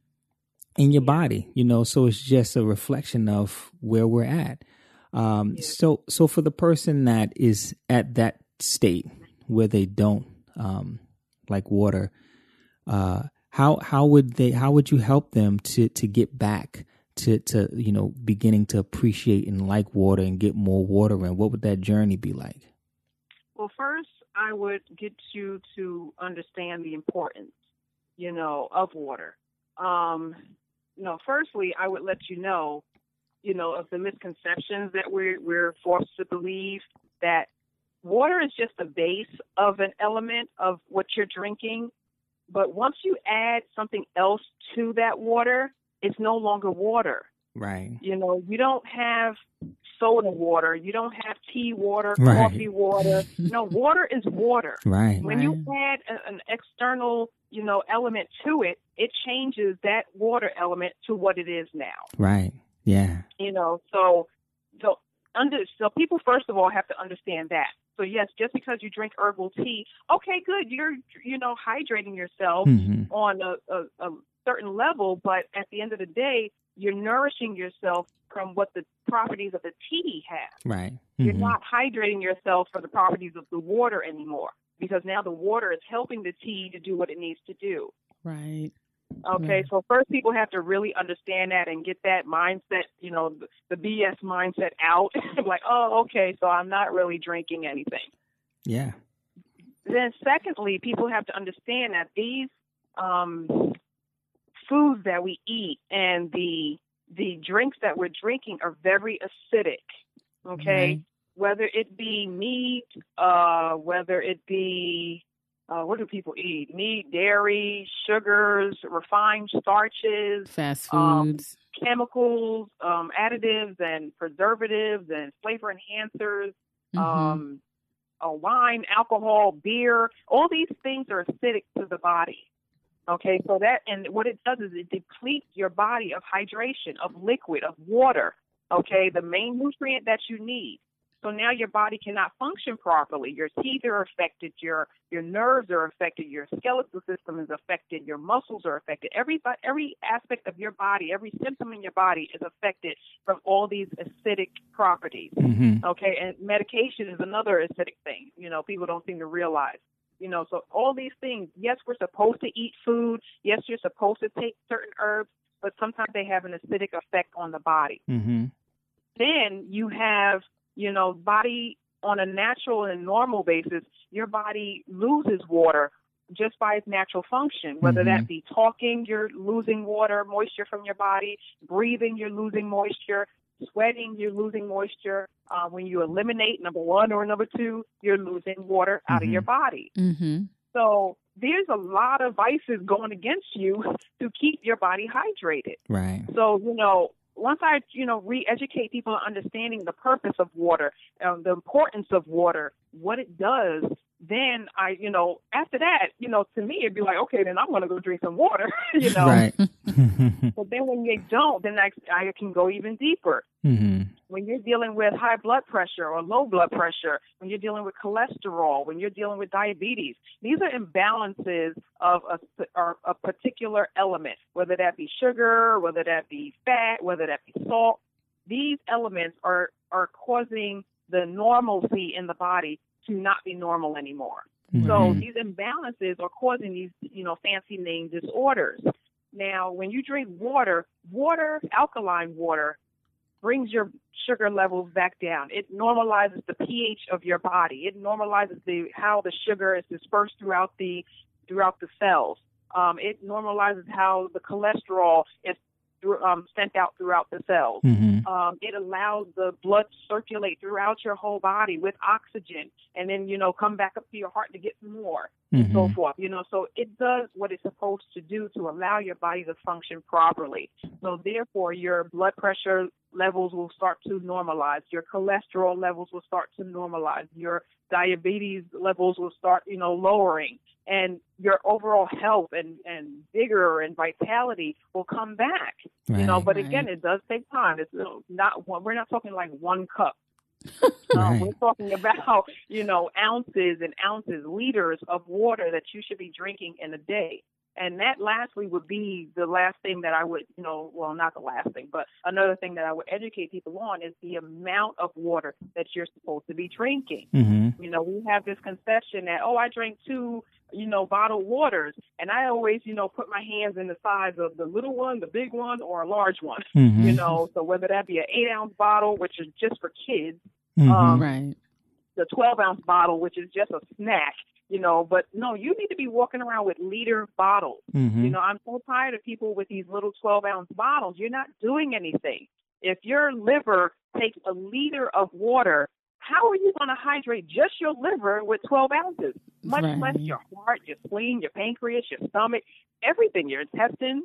Speaker 4: in your body. You know, so it's just a reflection of where we're at. Um, yeah. So, so for the person that is at that state where they don't um, like water, uh, how how would they how would you help them to to get back to to you know beginning to appreciate and like water and get more water in? What would that journey be like?
Speaker 2: Well, first, I would get you to understand the importance, you know, of water. Um, you know, firstly, I would let you know you know, of the misconceptions that we're we're forced to believe that water is just the base of an element of what you're drinking. But once you add something else to that water, it's no longer water.
Speaker 4: Right.
Speaker 2: You know, you don't have soda water. You don't have tea water, right. coffee water. no, water is water.
Speaker 4: Right.
Speaker 2: When
Speaker 4: right.
Speaker 2: you add a, an external, you know, element to it, it changes that water element to what it is now.
Speaker 4: Right. Yeah.
Speaker 2: You know, so so under so people first of all have to understand that. So yes, just because you drink herbal tea, okay, good, you're you know hydrating yourself mm-hmm. on a, a, a certain level, but at the end of the day, you're nourishing yourself from what the properties of the tea have.
Speaker 4: Right.
Speaker 2: Mm-hmm. You're not hydrating yourself for the properties of the water anymore because now the water is helping the tea to do what it needs to do.
Speaker 1: Right.
Speaker 2: Okay, so first people have to really understand that and get that mindset, you know, the, the BS mindset out. like, oh, okay, so I'm not really drinking anything.
Speaker 4: Yeah.
Speaker 2: Then, secondly, people have to understand that these um, foods that we eat and the the drinks that we're drinking are very acidic. Okay, mm-hmm. whether it be meat, uh, whether it be uh, what do people eat? Meat, dairy, sugars, refined starches,
Speaker 1: fast um, foods,
Speaker 2: um, chemicals, um, additives, and preservatives, and flavor enhancers, mm-hmm. um, uh, wine, alcohol, beer. All these things are acidic to the body. Okay, so that and what it does is it depletes your body of hydration, of liquid, of water. Okay, the main nutrient that you need. So now your body cannot function properly. Your teeth are affected, your your nerves are affected, your skeletal system is affected, your muscles are affected. Every every aspect of your body, every symptom in your body is affected from all these acidic properties. Mm-hmm. Okay, and medication is another acidic thing. You know, people don't seem to realize. You know, so all these things. Yes, we're supposed to eat food. Yes, you're supposed to take certain herbs, but sometimes they have an acidic effect on the body.
Speaker 4: Mm-hmm.
Speaker 2: Then you have you know, body on a natural and normal basis, your body loses water just by its natural function. Whether mm-hmm. that be talking, you're losing water, moisture from your body, breathing, you're losing moisture, sweating, you're losing moisture. Uh, when you eliminate number one or number two, you're losing water out mm-hmm. of your body.
Speaker 1: Mm-hmm.
Speaker 2: So there's a lot of vices going against you to keep your body hydrated.
Speaker 4: Right.
Speaker 2: So, you know, once I, you know, re-educate people on understanding the purpose of water, um, the importance of water, what it does, then I, you know, after that, you know, to me it'd be like, okay, then I'm going to go drink some water, you know.
Speaker 4: Right.
Speaker 2: but then when you don't, then I, I can go even deeper.
Speaker 4: Mm-hmm.
Speaker 2: When you're dealing with high blood pressure or low blood pressure, when you're dealing with cholesterol, when you're dealing with diabetes, these are imbalances of a, a particular element, whether that be sugar, whether that be fat, whether that be salt. These elements are are causing the normalcy in the body to not be normal anymore. Mm-hmm. So these imbalances are causing these, you know, fancy name disorders. Now, when you drink water, water, alkaline water, brings your sugar levels back down. It normalizes the pH of your body. It normalizes the how the sugar is dispersed throughout the throughout the cells. Um, it normalizes how the cholesterol is um, sent out throughout the cells.
Speaker 4: Mm-hmm
Speaker 2: Mm-hmm. Um, it allows the blood to circulate throughout your whole body with oxygen, and then you know come back up to your heart to get more, mm-hmm. and so mm-hmm. forth. You know, so it does what it's supposed to do to allow your body to function properly. So therefore, your blood pressure levels will start to normalize. Your cholesterol levels will start to normalize. Your diabetes levels will start, you know, lowering and your overall health and, and vigor and vitality will come back. Right, you know, but right. again, it does take time. It's not one, we're not talking like one cup. um. We're talking about, you know, ounces and ounces, liters of water that you should be drinking in a day. And that lastly would be the last thing that I would, you know, well, not the last thing, but another thing that I would educate people on is the amount of water that you're supposed to be drinking. Mm-hmm. You know, we have this conception that, oh, I drink two, you know, bottled waters. And I always, you know, put my hands in the size of the little one, the big one, or a large one, mm-hmm. you know, so whether that be an eight ounce bottle, which is just for kids,
Speaker 1: mm-hmm. um, right.
Speaker 2: the 12 ounce bottle, which is just a snack you know, but no, you need to be walking around with liter bottles. Mm-hmm. You know, I'm so tired of people with these little 12 ounce bottles. You're not doing anything. If your liver takes a liter of water, how are you going to hydrate just your liver with 12 ounces? Much right. less your heart, your spleen, your pancreas, your stomach, everything, your intestines.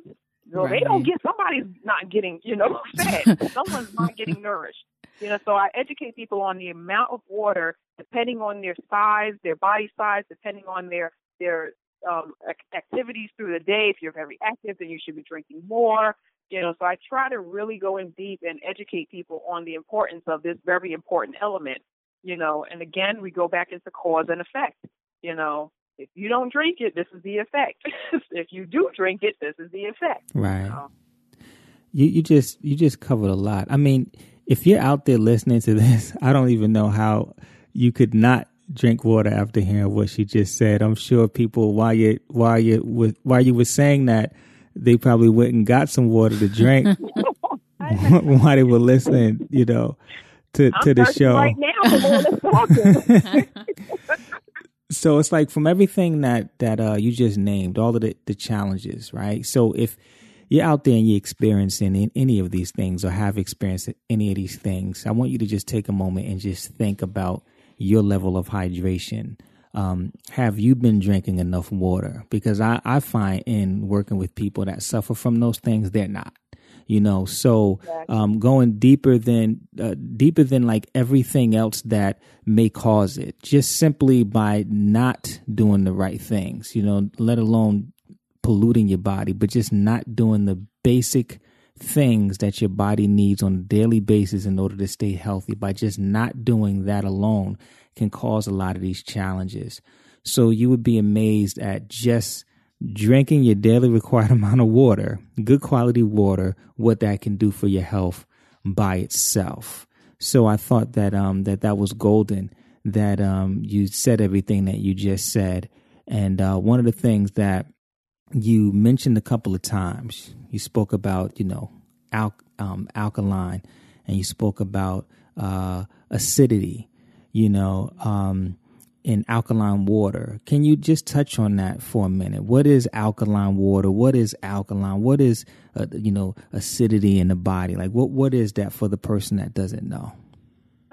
Speaker 2: So right. they don't get somebody's not getting, you know, fed. Someone's not getting nourished. You know, so I educate people on the amount of water depending on their size, their body size, depending on their their um, activities through the day. If you're very active, then you should be drinking more. You know, so I try to really go in deep and educate people on the importance of this very important element. You know, and again, we go back into cause and effect. You know, if you don't drink it, this is the effect. if you do drink it, this is the effect.
Speaker 4: Right. You, know? you you just you just covered a lot. I mean, if you're out there listening to this, I don't even know how you could not drink water after hearing what she just said. I'm sure people while you while you while you were saying that, they probably went and got some water to drink while they were listening. You know, to
Speaker 2: to
Speaker 4: the show
Speaker 2: right now.
Speaker 4: so it's like from everything that that uh, you just named, all of the the challenges, right? So if you're out there and you're experiencing any of these things or have experienced any of these things, I want you to just take a moment and just think about your level of hydration. Um, have you been drinking enough water? Because I, I find in working with people that suffer from those things, they're not. You know, so um, going deeper than uh, deeper than like everything else that may cause it, just simply by not doing the right things. You know, let alone polluting your body, but just not doing the basic things that your body needs on a daily basis in order to stay healthy by just not doing that alone can cause a lot of these challenges. So you would be amazed at just drinking your daily required amount of water, good quality water, what that can do for your health by itself. So I thought that um that that was golden that um you said everything that you just said. And uh, one of the things that you mentioned a couple of times. You spoke about, you know, al- um, alkaline, and you spoke about uh, acidity, you know, um, in alkaline water. Can you just touch on that for a minute? What is alkaline water? What is alkaline? What is, uh, you know, acidity in the body? Like, what what is that for the person that doesn't know?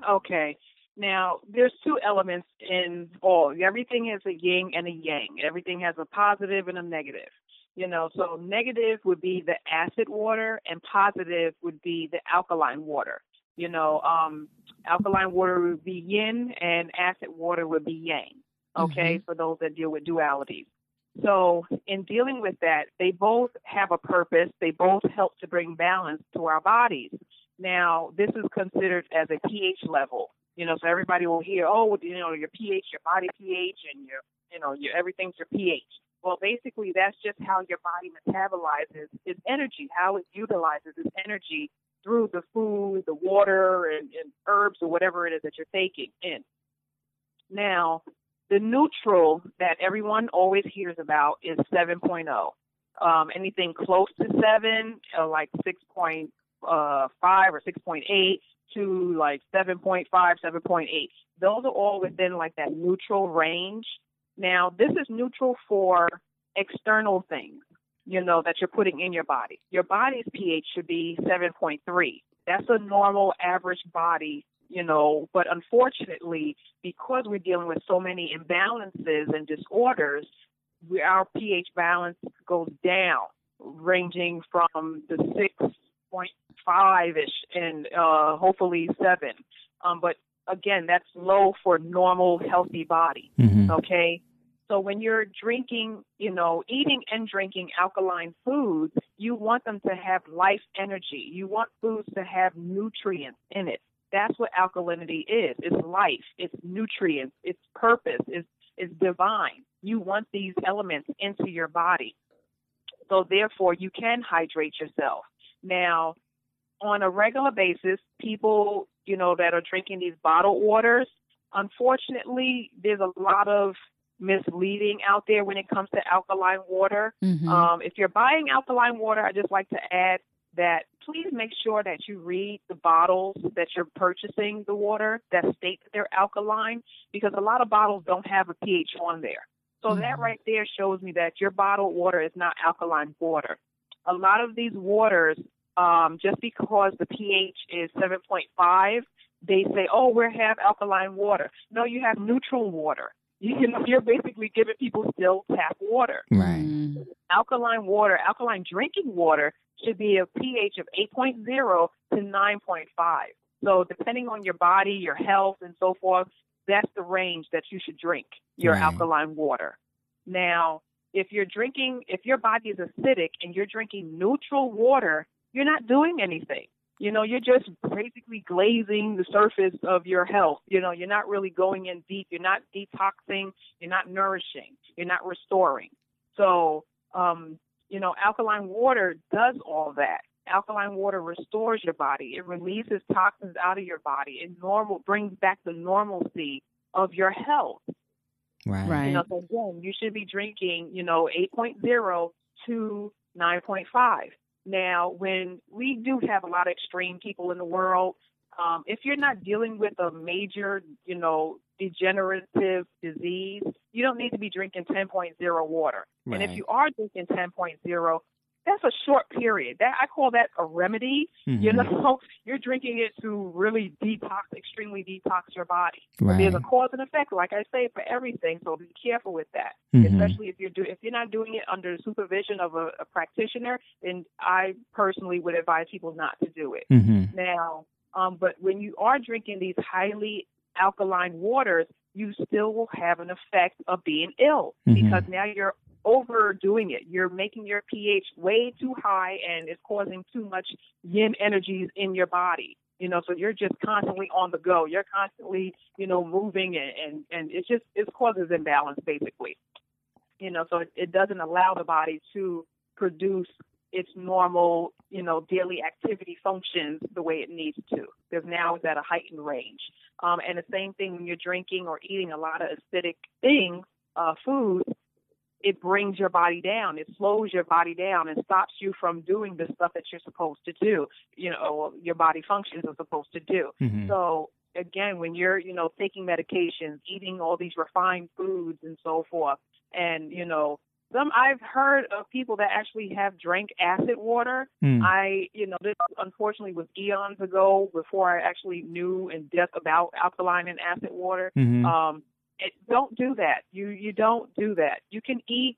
Speaker 2: Okay. Now, there's two elements in all. Everything has a yin and a yang. Everything has a positive and a negative. You know, so negative would be the acid water and positive would be the alkaline water. You know, um, alkaline water would be yin and acid water would be yang. Okay, mm-hmm. for those that deal with dualities. So, in dealing with that, they both have a purpose. They both help to bring balance to our bodies. Now, this is considered as a pH level. You know, so everybody will hear, oh, you know, your pH, your body pH, and your, you know, your everything's your pH. Well, basically, that's just how your body metabolizes its energy, how it utilizes its energy through the food, the water, and, and herbs, or whatever it is that you're taking in. Now, the neutral that everyone always hears about is 7.0. Um, anything close to 7, uh, like 6.5 uh, or 6.8, to like 7.5, 7.8. Those are all within like that neutral range. Now, this is neutral for external things, you know, that you're putting in your body. Your body's pH should be 7.3. That's a normal average body, you know, but unfortunately, because we're dealing with so many imbalances and disorders, we, our pH balance goes down, ranging from the 6.5 ish and uh, hopefully 7. Um, but again, that's low for normal, healthy body. Mm-hmm. Okay. So when you're drinking, you know, eating and drinking alkaline foods, you want them to have life energy. You want foods to have nutrients in it. That's what alkalinity is. It's life. It's nutrients. It's purpose. It's, it's divine. You want these elements into your body. So therefore, you can hydrate yourself. Now, on a regular basis, people, you know, that are drinking these bottled waters, unfortunately, there's a lot of misleading out there when it comes to alkaline water. Mm-hmm. Um, if you're buying alkaline water, I just like to add that please make sure that you read the bottles that you're purchasing the water that state that they're alkaline because a lot of bottles don't have a pH on there. So mm-hmm. that right there shows me that your bottled water is not alkaline water. A lot of these waters, um, just because the pH is 7.5, they say, oh, we have alkaline water. No, you have neutral water you know, you're basically giving people still tap water.
Speaker 4: Right. Mm.
Speaker 2: Alkaline water, alkaline drinking water should be a pH of 8.0 to 9.5. So depending on your body, your health, and so forth, that's the range that you should drink your right. alkaline water. Now, if you're drinking, if your body is acidic and you're drinking neutral water, you're not doing anything. You know, you're just basically glazing the surface of your health. You know, you're not really going in deep. You're not detoxing. You're not nourishing. You're not restoring. So, um, you know, alkaline water does all that. Alkaline water restores your body. It releases toxins out of your body. It normal brings back the normalcy of your health.
Speaker 4: Right. right.
Speaker 2: You know, so again, you should be drinking, you know, 8.0 to 9.5. Now, when we do have a lot of extreme people in the world, um, if you're not dealing with a major, you know, degenerative disease, you don't need to be drinking 10.0 water. Right. And if you are drinking 10.0, that's a short period. That I call that a remedy. Mm-hmm. You know, you're drinking it to really detox, extremely detox your body. Right. There's a cause and effect, like I say, for everything. So be careful with that, mm-hmm. especially if you're do if you're not doing it under the supervision of a, a practitioner. Then I personally would advise people not to do it. Mm-hmm. Now, um, but when you are drinking these highly alkaline waters, you still will have an effect of being ill mm-hmm. because now you're overdoing it. You're making your pH way too high and it's causing too much yin energies in your body. You know, so you're just constantly on the go. You're constantly, you know, moving and, and, and it just it causes imbalance basically. You know, so it, it doesn't allow the body to produce its normal, you know, daily activity functions the way it needs to. Because now it's at a heightened range. Um, and the same thing when you're drinking or eating a lot of acidic things, uh, foods, it brings your body down. It slows your body down and stops you from doing the stuff that you're supposed to do. You know, your body functions are supposed to do. Mm-hmm. So again, when you're, you know, taking medications, eating all these refined foods and so forth, and you know, some I've heard of people that actually have drank acid water. Mm. I, you know, this unfortunately was eons ago before I actually knew in depth about alkaline and acid water. Mm-hmm. Um, it, don't do that. You you don't do that. You can eat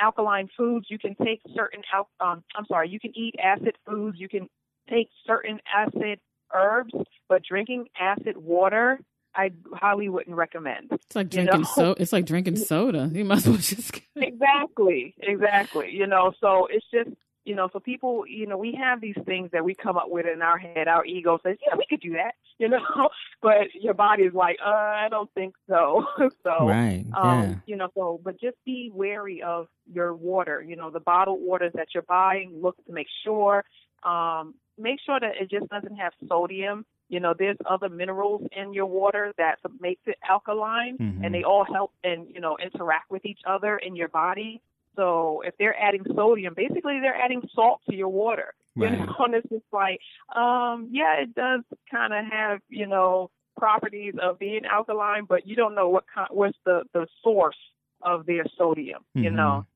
Speaker 2: alkaline foods. You can take certain al- um, I'm sorry. You can eat acid foods. You can take certain acid herbs, but drinking acid water, I highly wouldn't recommend.
Speaker 1: It's like drinking you know? so. It's like drinking soda. You might as well just
Speaker 2: exactly, exactly. You know, so it's just you know, so people, you know, we have these things that we come up with in our head. Our ego says, yeah, we could do that, you know, but your body is like, uh, I don't think so. so,
Speaker 4: right.
Speaker 2: Um, yeah. you know, so, but just be wary of your water, you know, the bottled waters that you're buying, look to make sure, um, make sure that it just doesn't have sodium. You know, there's other minerals in your water that makes it alkaline, mm-hmm. and they all help and you know interact with each other in your body. So if they're adding sodium, basically they're adding salt to your water. Right. You know, and it's just like, um, yeah, it does kind of have, you know, properties of being alkaline, but you don't know what kind, what's the the source of their sodium. Mm-hmm. You know.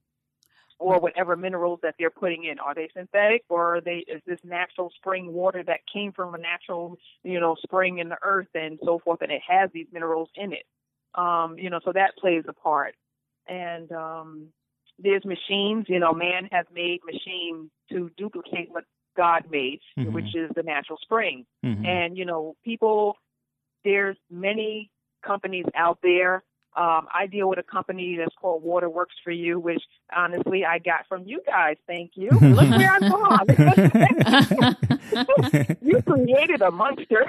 Speaker 2: or whatever minerals that they're putting in. Are they synthetic or are they is this natural spring water that came from a natural, you know, spring in the earth and so forth and it has these minerals in it. Um, you know, so that plays a part. And um there's machines, you know, man has made machines to duplicate what God made, mm-hmm. which is the natural spring. Mm-hmm. And, you know, people there's many companies out there um, I deal with a company that's called Waterworks for You, which honestly I got from you guys. Thank you. Look where I'm gone. you created a monster.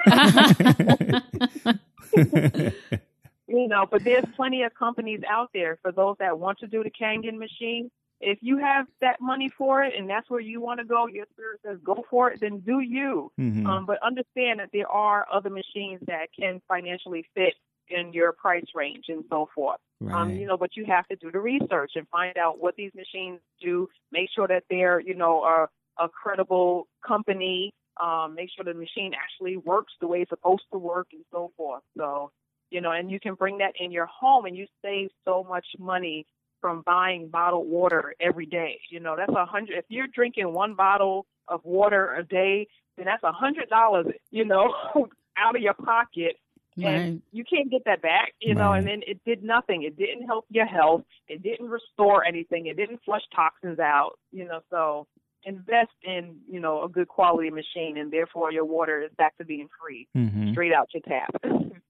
Speaker 2: you know, but there's plenty of companies out there for those that want to do the Kangen machine. If you have that money for it and that's where you want to go, your spirit says go for it, then do you. Mm-hmm. Um, but understand that there are other machines that can financially fit in your price range and so forth. Right. Um, you know, but you have to do the research and find out what these machines do. Make sure that they're, you know, a, a credible company. Um, make sure the machine actually works the way it's supposed to work and so forth. So, you know, and you can bring that in your home and you save so much money from buying bottled water every day. You know, that's a hundred. If you're drinking one bottle of water a day, then that's a hundred dollars. You know, out of your pocket Right. And you can't get that back, you know, and then it did nothing. It didn't help your health. It didn't restore anything. It didn't flush toxins out, you know, so invest in, you know, a good quality machine and therefore your water is back to being free, mm-hmm. straight out your tap.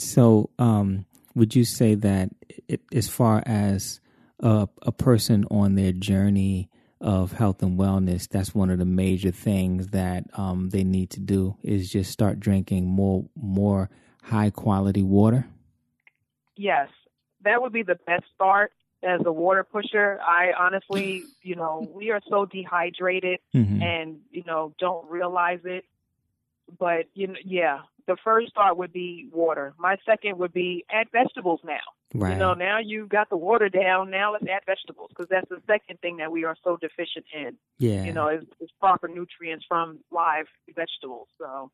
Speaker 4: so, um, would you say that it, as far as a, a person on their journey of health and wellness, that's one of the major things that um, they need to do is just start drinking more more high quality water.
Speaker 2: Yes, that would be the best start as a water pusher. I honestly, you know, we are so dehydrated mm-hmm. and you know don't realize it. But you know, yeah, the first thought would be water. My second would be add vegetables now. Right. You know, now you've got the water down. Now let's add vegetables because that's the second thing that we are so deficient in. Yeah. You know, is, is proper nutrients from live vegetables. So.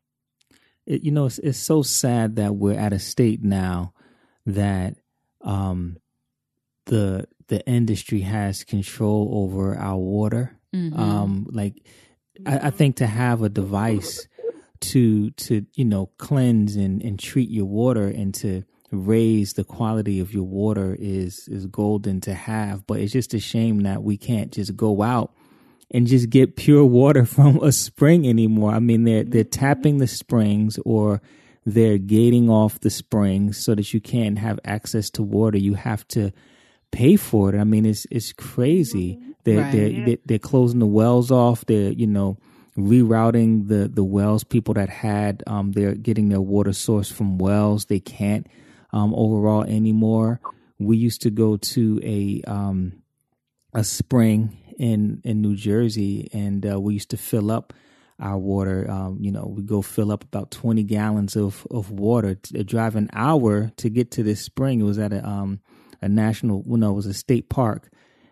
Speaker 4: It, you know, it's, it's so sad that we're at a state now that um, the the industry has control over our water. Mm-hmm. Um, like, I, I think to have a device to to you know cleanse and, and treat your water and to raise the quality of your water is is golden to have. But it's just a shame that we can't just go out and just get pure water from a spring anymore. I mean they're they're tapping the springs or they're gating off the springs so that you can't have access to water. You have to pay for it. I mean it's it's crazy mm-hmm. they're right. they're, they're closing the wells off. They're you know rerouting the the wells. People that had um, they're getting their water source from wells. They can't um, overall anymore. We used to go to a um, a spring in in New Jersey, and uh, we used to fill up our water. Um, you know, we go fill up about twenty gallons of of water. To drive an hour to get to this spring. It was at a um a national, well, no, it was a state park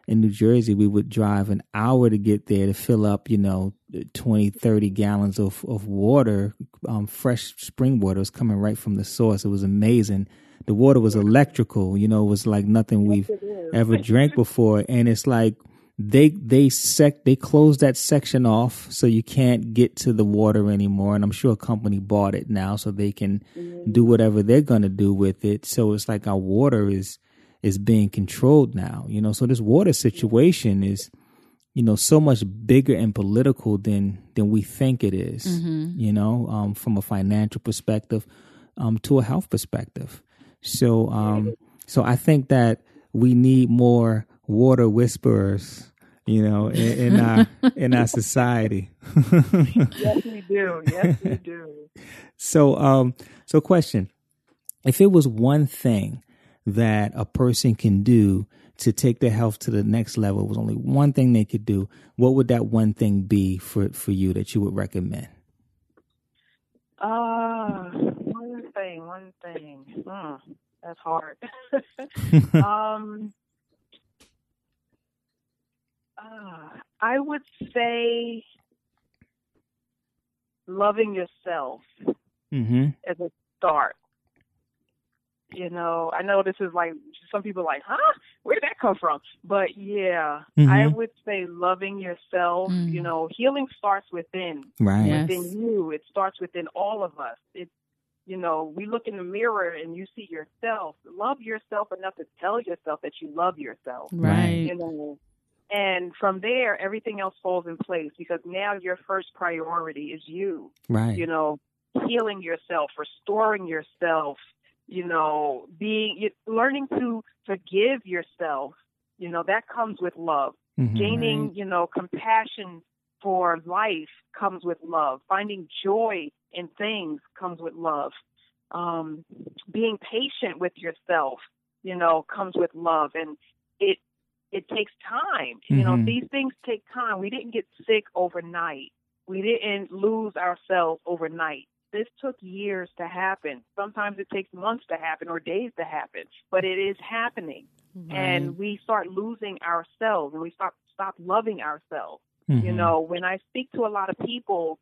Speaker 4: in New Jersey, we would drive an hour to get there to fill up, you know, 20, 30 gallons of, of water, um, fresh spring water. It was coming right from the source. It was amazing. The water was electrical, you know, it was like nothing we've ever drank before. And it's like they, they sec, they closed that section off so you can't get to the water anymore. And I'm sure a company bought it now so they can mm-hmm. do whatever they're going to do with it. So it's like our water is, is being controlled now. You know, so this water situation is, you know, so much bigger and political than than we think it is, mm-hmm. You know, um, from a financial perspective, um, to a health perspective. So, um, so I think that we need more water whisperers you know, in, in our in our society.
Speaker 2: yes, we do. Yes, we do.
Speaker 4: So, um, so question: If it was one thing that a person can do to take their health to the next level was only one thing they could do, what would that one thing be for for you that you would recommend?
Speaker 2: Uh, one thing, one thing. Hmm, that's hard. um, uh, I would say loving yourself mm-hmm. as a start. You know, I know this is like some people like, huh? Where did that come from. But yeah, mm-hmm. I would say loving yourself. Mm. You know, healing starts within.
Speaker 4: Right.
Speaker 1: Yes.
Speaker 2: Within you, it starts within all of us. It's you know, we look in the mirror and you see yourself. Love yourself enough to tell yourself that you love yourself.
Speaker 1: Right.
Speaker 2: You know, and from there, everything else falls in place because now your first priority is you.
Speaker 4: Right.
Speaker 2: You know, healing yourself, restoring yourself, you know, being, learning to forgive yourself. You know, that comes with love. Mm-hmm, Gaining, you know, compassion for life comes with love. Finding joy in things comes with love. Um, being patient with yourself, you know, comes with love. And it it takes time. Mm-hmm. You know, mm-hmm. these things take time. We didn't get sick overnight. We didn't lose ourselves overnight. This took years to happen. Sometimes it takes months to happen or days to happen, but it is happening. Right. And we start losing ourselves and we stop stop loving ourselves. Mm-hmm. You know, when I speak to a lot of people,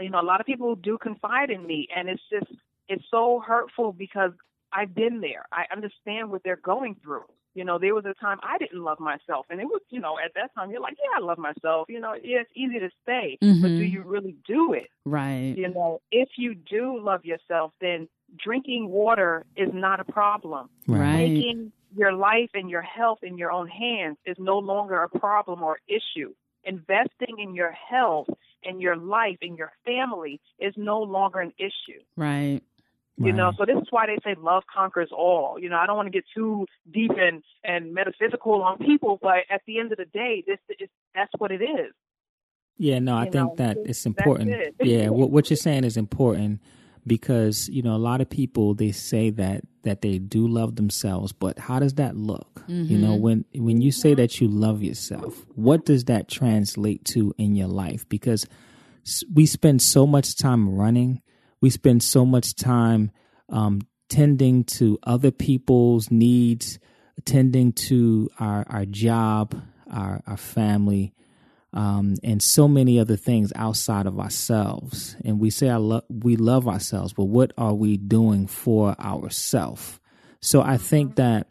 Speaker 2: you know, a lot of people do confide in me and it's just it's so hurtful because I've been there. I understand what they're going through. You know, there was a time I didn't love myself, and it was, you know, at that time you're like, yeah, I love myself. You know, yeah, it's easy to say, mm-hmm. but do mm-hmm. you really do it?
Speaker 1: Right.
Speaker 2: You know, if you do love yourself, then drinking water is not a problem.
Speaker 1: Right.
Speaker 2: Taking your life and your health in your own hands is no longer a problem or issue. Investing in your health and your life and your family is no longer an issue.
Speaker 1: Right.
Speaker 2: You right. know, so this is why they say love conquers all. You know, I don't want to get too deep and and metaphysical on people, but at the end of the day, this is that's what it is.
Speaker 4: Yeah, no, I you think know, that it's important. It. yeah, what what you're saying is important because you know a lot of people they say that that they do love themselves, but how does that look? Mm-hmm. You know, mm-hmm. when when you say that you love yourself, what does that translate to in your life? Because we spend so much time running we spend so much time um, tending to other people's needs, tending to our our job, our our family, um, and so many other things outside of ourselves. And we say I love we love ourselves, but what are we doing for ourselves? So I think that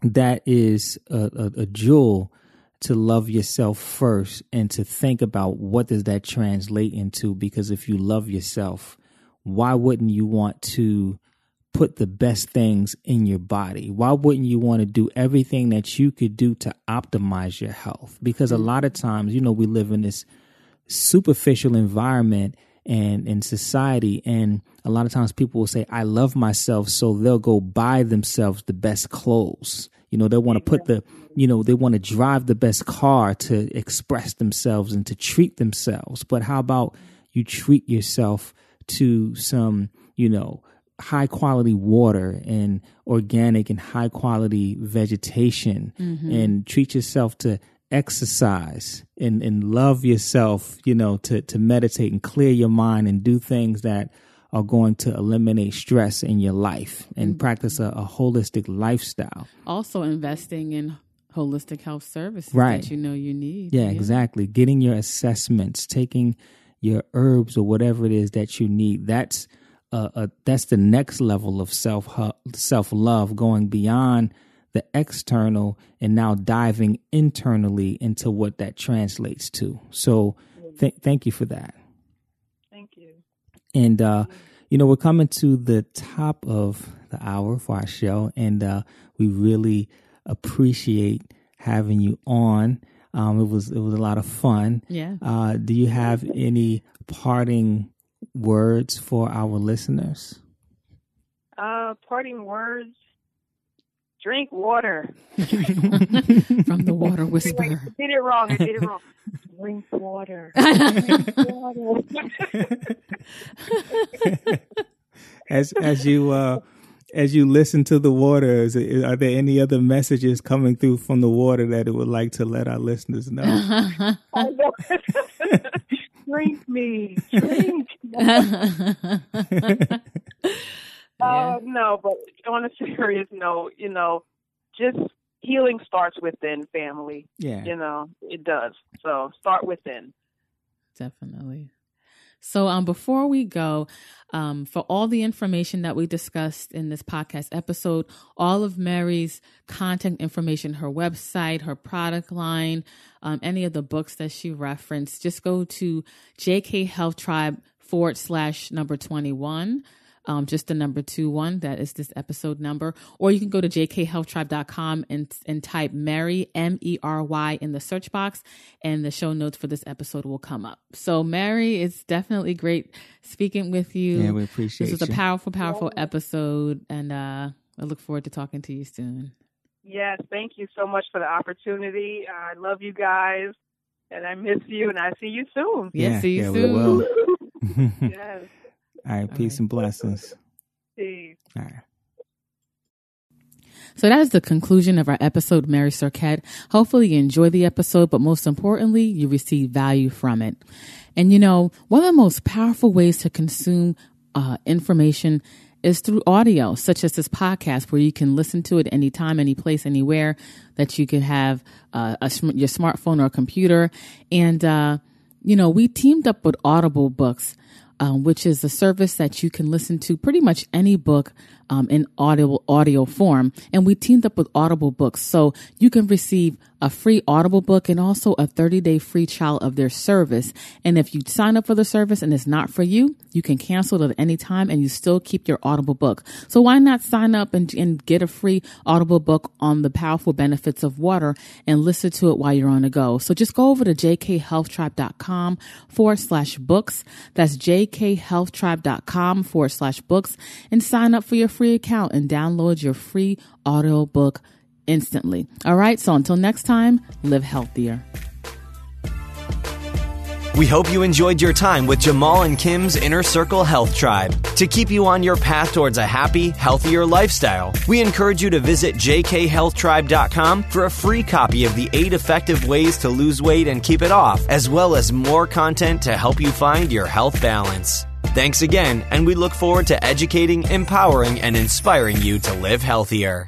Speaker 4: that is a, a, a jewel to love yourself first and to think about what does that translate into because if you love yourself why wouldn't you want to put the best things in your body? Why wouldn't you want to do everything that you could do to optimize your health? Because a mm. lot of times, you know, we live in this superficial environment and in society and a lot of times people will say i love myself so they'll go buy themselves the best clothes you know they want to put the you know they want to drive the best car to express themselves and to treat themselves but how about you treat yourself to some, you know, high quality water and organic and high quality vegetation mm-hmm. and treat yourself to exercise and, and love yourself, you know, to, to meditate and clear your mind and do things that are going to eliminate stress in your life and mm-hmm. practice a, a, holistic lifestyle.
Speaker 1: Also investing in holistic health services
Speaker 4: right.
Speaker 1: that you know you need.
Speaker 4: Yeah, yeah, exactly. Getting your assessments, taking your herbs or whatever it is that you need. That's uh, uh, that's the next level of self self love, going beyond the external and now diving internally into what that translates to. So, th- thank you for that.
Speaker 2: Thank you.
Speaker 4: And uh, you know, we're coming to the top of the hour for our show, and uh, we really appreciate having you on. Um, it was it was a lot of fun.
Speaker 1: Yeah. Uh,
Speaker 4: do you have any parting words for our listeners?
Speaker 2: Uh, parting words. Drink water.
Speaker 1: From the water whisperer. I
Speaker 2: did it wrong. I did it wrong. Drink water. Drink water.
Speaker 4: as as you uh as you listen to the water, is, are there any other messages coming through from the water that it would like to let our listeners know?
Speaker 2: drink me, drink. uh, no, but on a serious note, you know, just healing starts within family.
Speaker 4: Yeah,
Speaker 2: you know, it does. So start within.
Speaker 1: Definitely. So, um, before we go, um, for all the information that we discussed in this podcast episode, all of Mary's contact information, her website, her product line, um, any of the books that she referenced, just go to JK Health Tribe forward slash number 21 um, just the number two one. That is this episode number. Or you can go to jkhealthtribe.com and, and type Mary, M E R Y, in the search box, and the show notes for this episode will come up. So, Mary, it's definitely great speaking with you.
Speaker 4: Yeah, we appreciate
Speaker 1: This was
Speaker 4: you.
Speaker 1: a powerful, powerful episode, and uh, I look forward to talking to you soon.
Speaker 2: Yes, thank you so much for the opportunity. I love you guys, and I miss you, and I see you soon.
Speaker 1: Yeah,
Speaker 4: Yeah,
Speaker 1: see you
Speaker 4: yeah, we
Speaker 1: soon.
Speaker 4: will.
Speaker 2: yes,
Speaker 4: All right, peace
Speaker 1: right.
Speaker 4: and blessings.
Speaker 2: peace.
Speaker 4: All right.
Speaker 1: So that is the conclusion of our episode, Mary Cirquette. Hopefully you enjoy the episode, but most importantly, you receive value from it. And you know, one of the most powerful ways to consume uh, information is through audio, such as this podcast, where you can listen to it anytime, any place, anywhere that you can have uh, a, your smartphone or computer. And, uh, you know, we teamed up with Audible Books um, which is a service that you can listen to pretty much any book um, in audio audio form. And we teamed up with Audible Books, so you can receive a free Audible book and also a 30 day free trial of their service. And if you sign up for the service and it's not for you, you can cancel it at any time and you still keep your Audible book. So why not sign up and, and get a free Audible book on the powerful benefits of water and listen to it while you're on the go? So just go over to jkhealthtribe.com forward slash books. That's jkhealthtribe.com forward slash books and sign up for your free account and download your free audiobook instantly. All right. So until next time, live healthier.
Speaker 3: We hope you enjoyed your time with Jamal and Kim's Inner Circle Health Tribe. To keep you on your path towards a happy, healthier lifestyle, we encourage you to visit jkhealthtribe.com for a free copy of the eight effective ways to lose weight and keep it off, as well as more content to help you find your health balance. Thanks again, and we look forward to educating, empowering, and inspiring you to live healthier.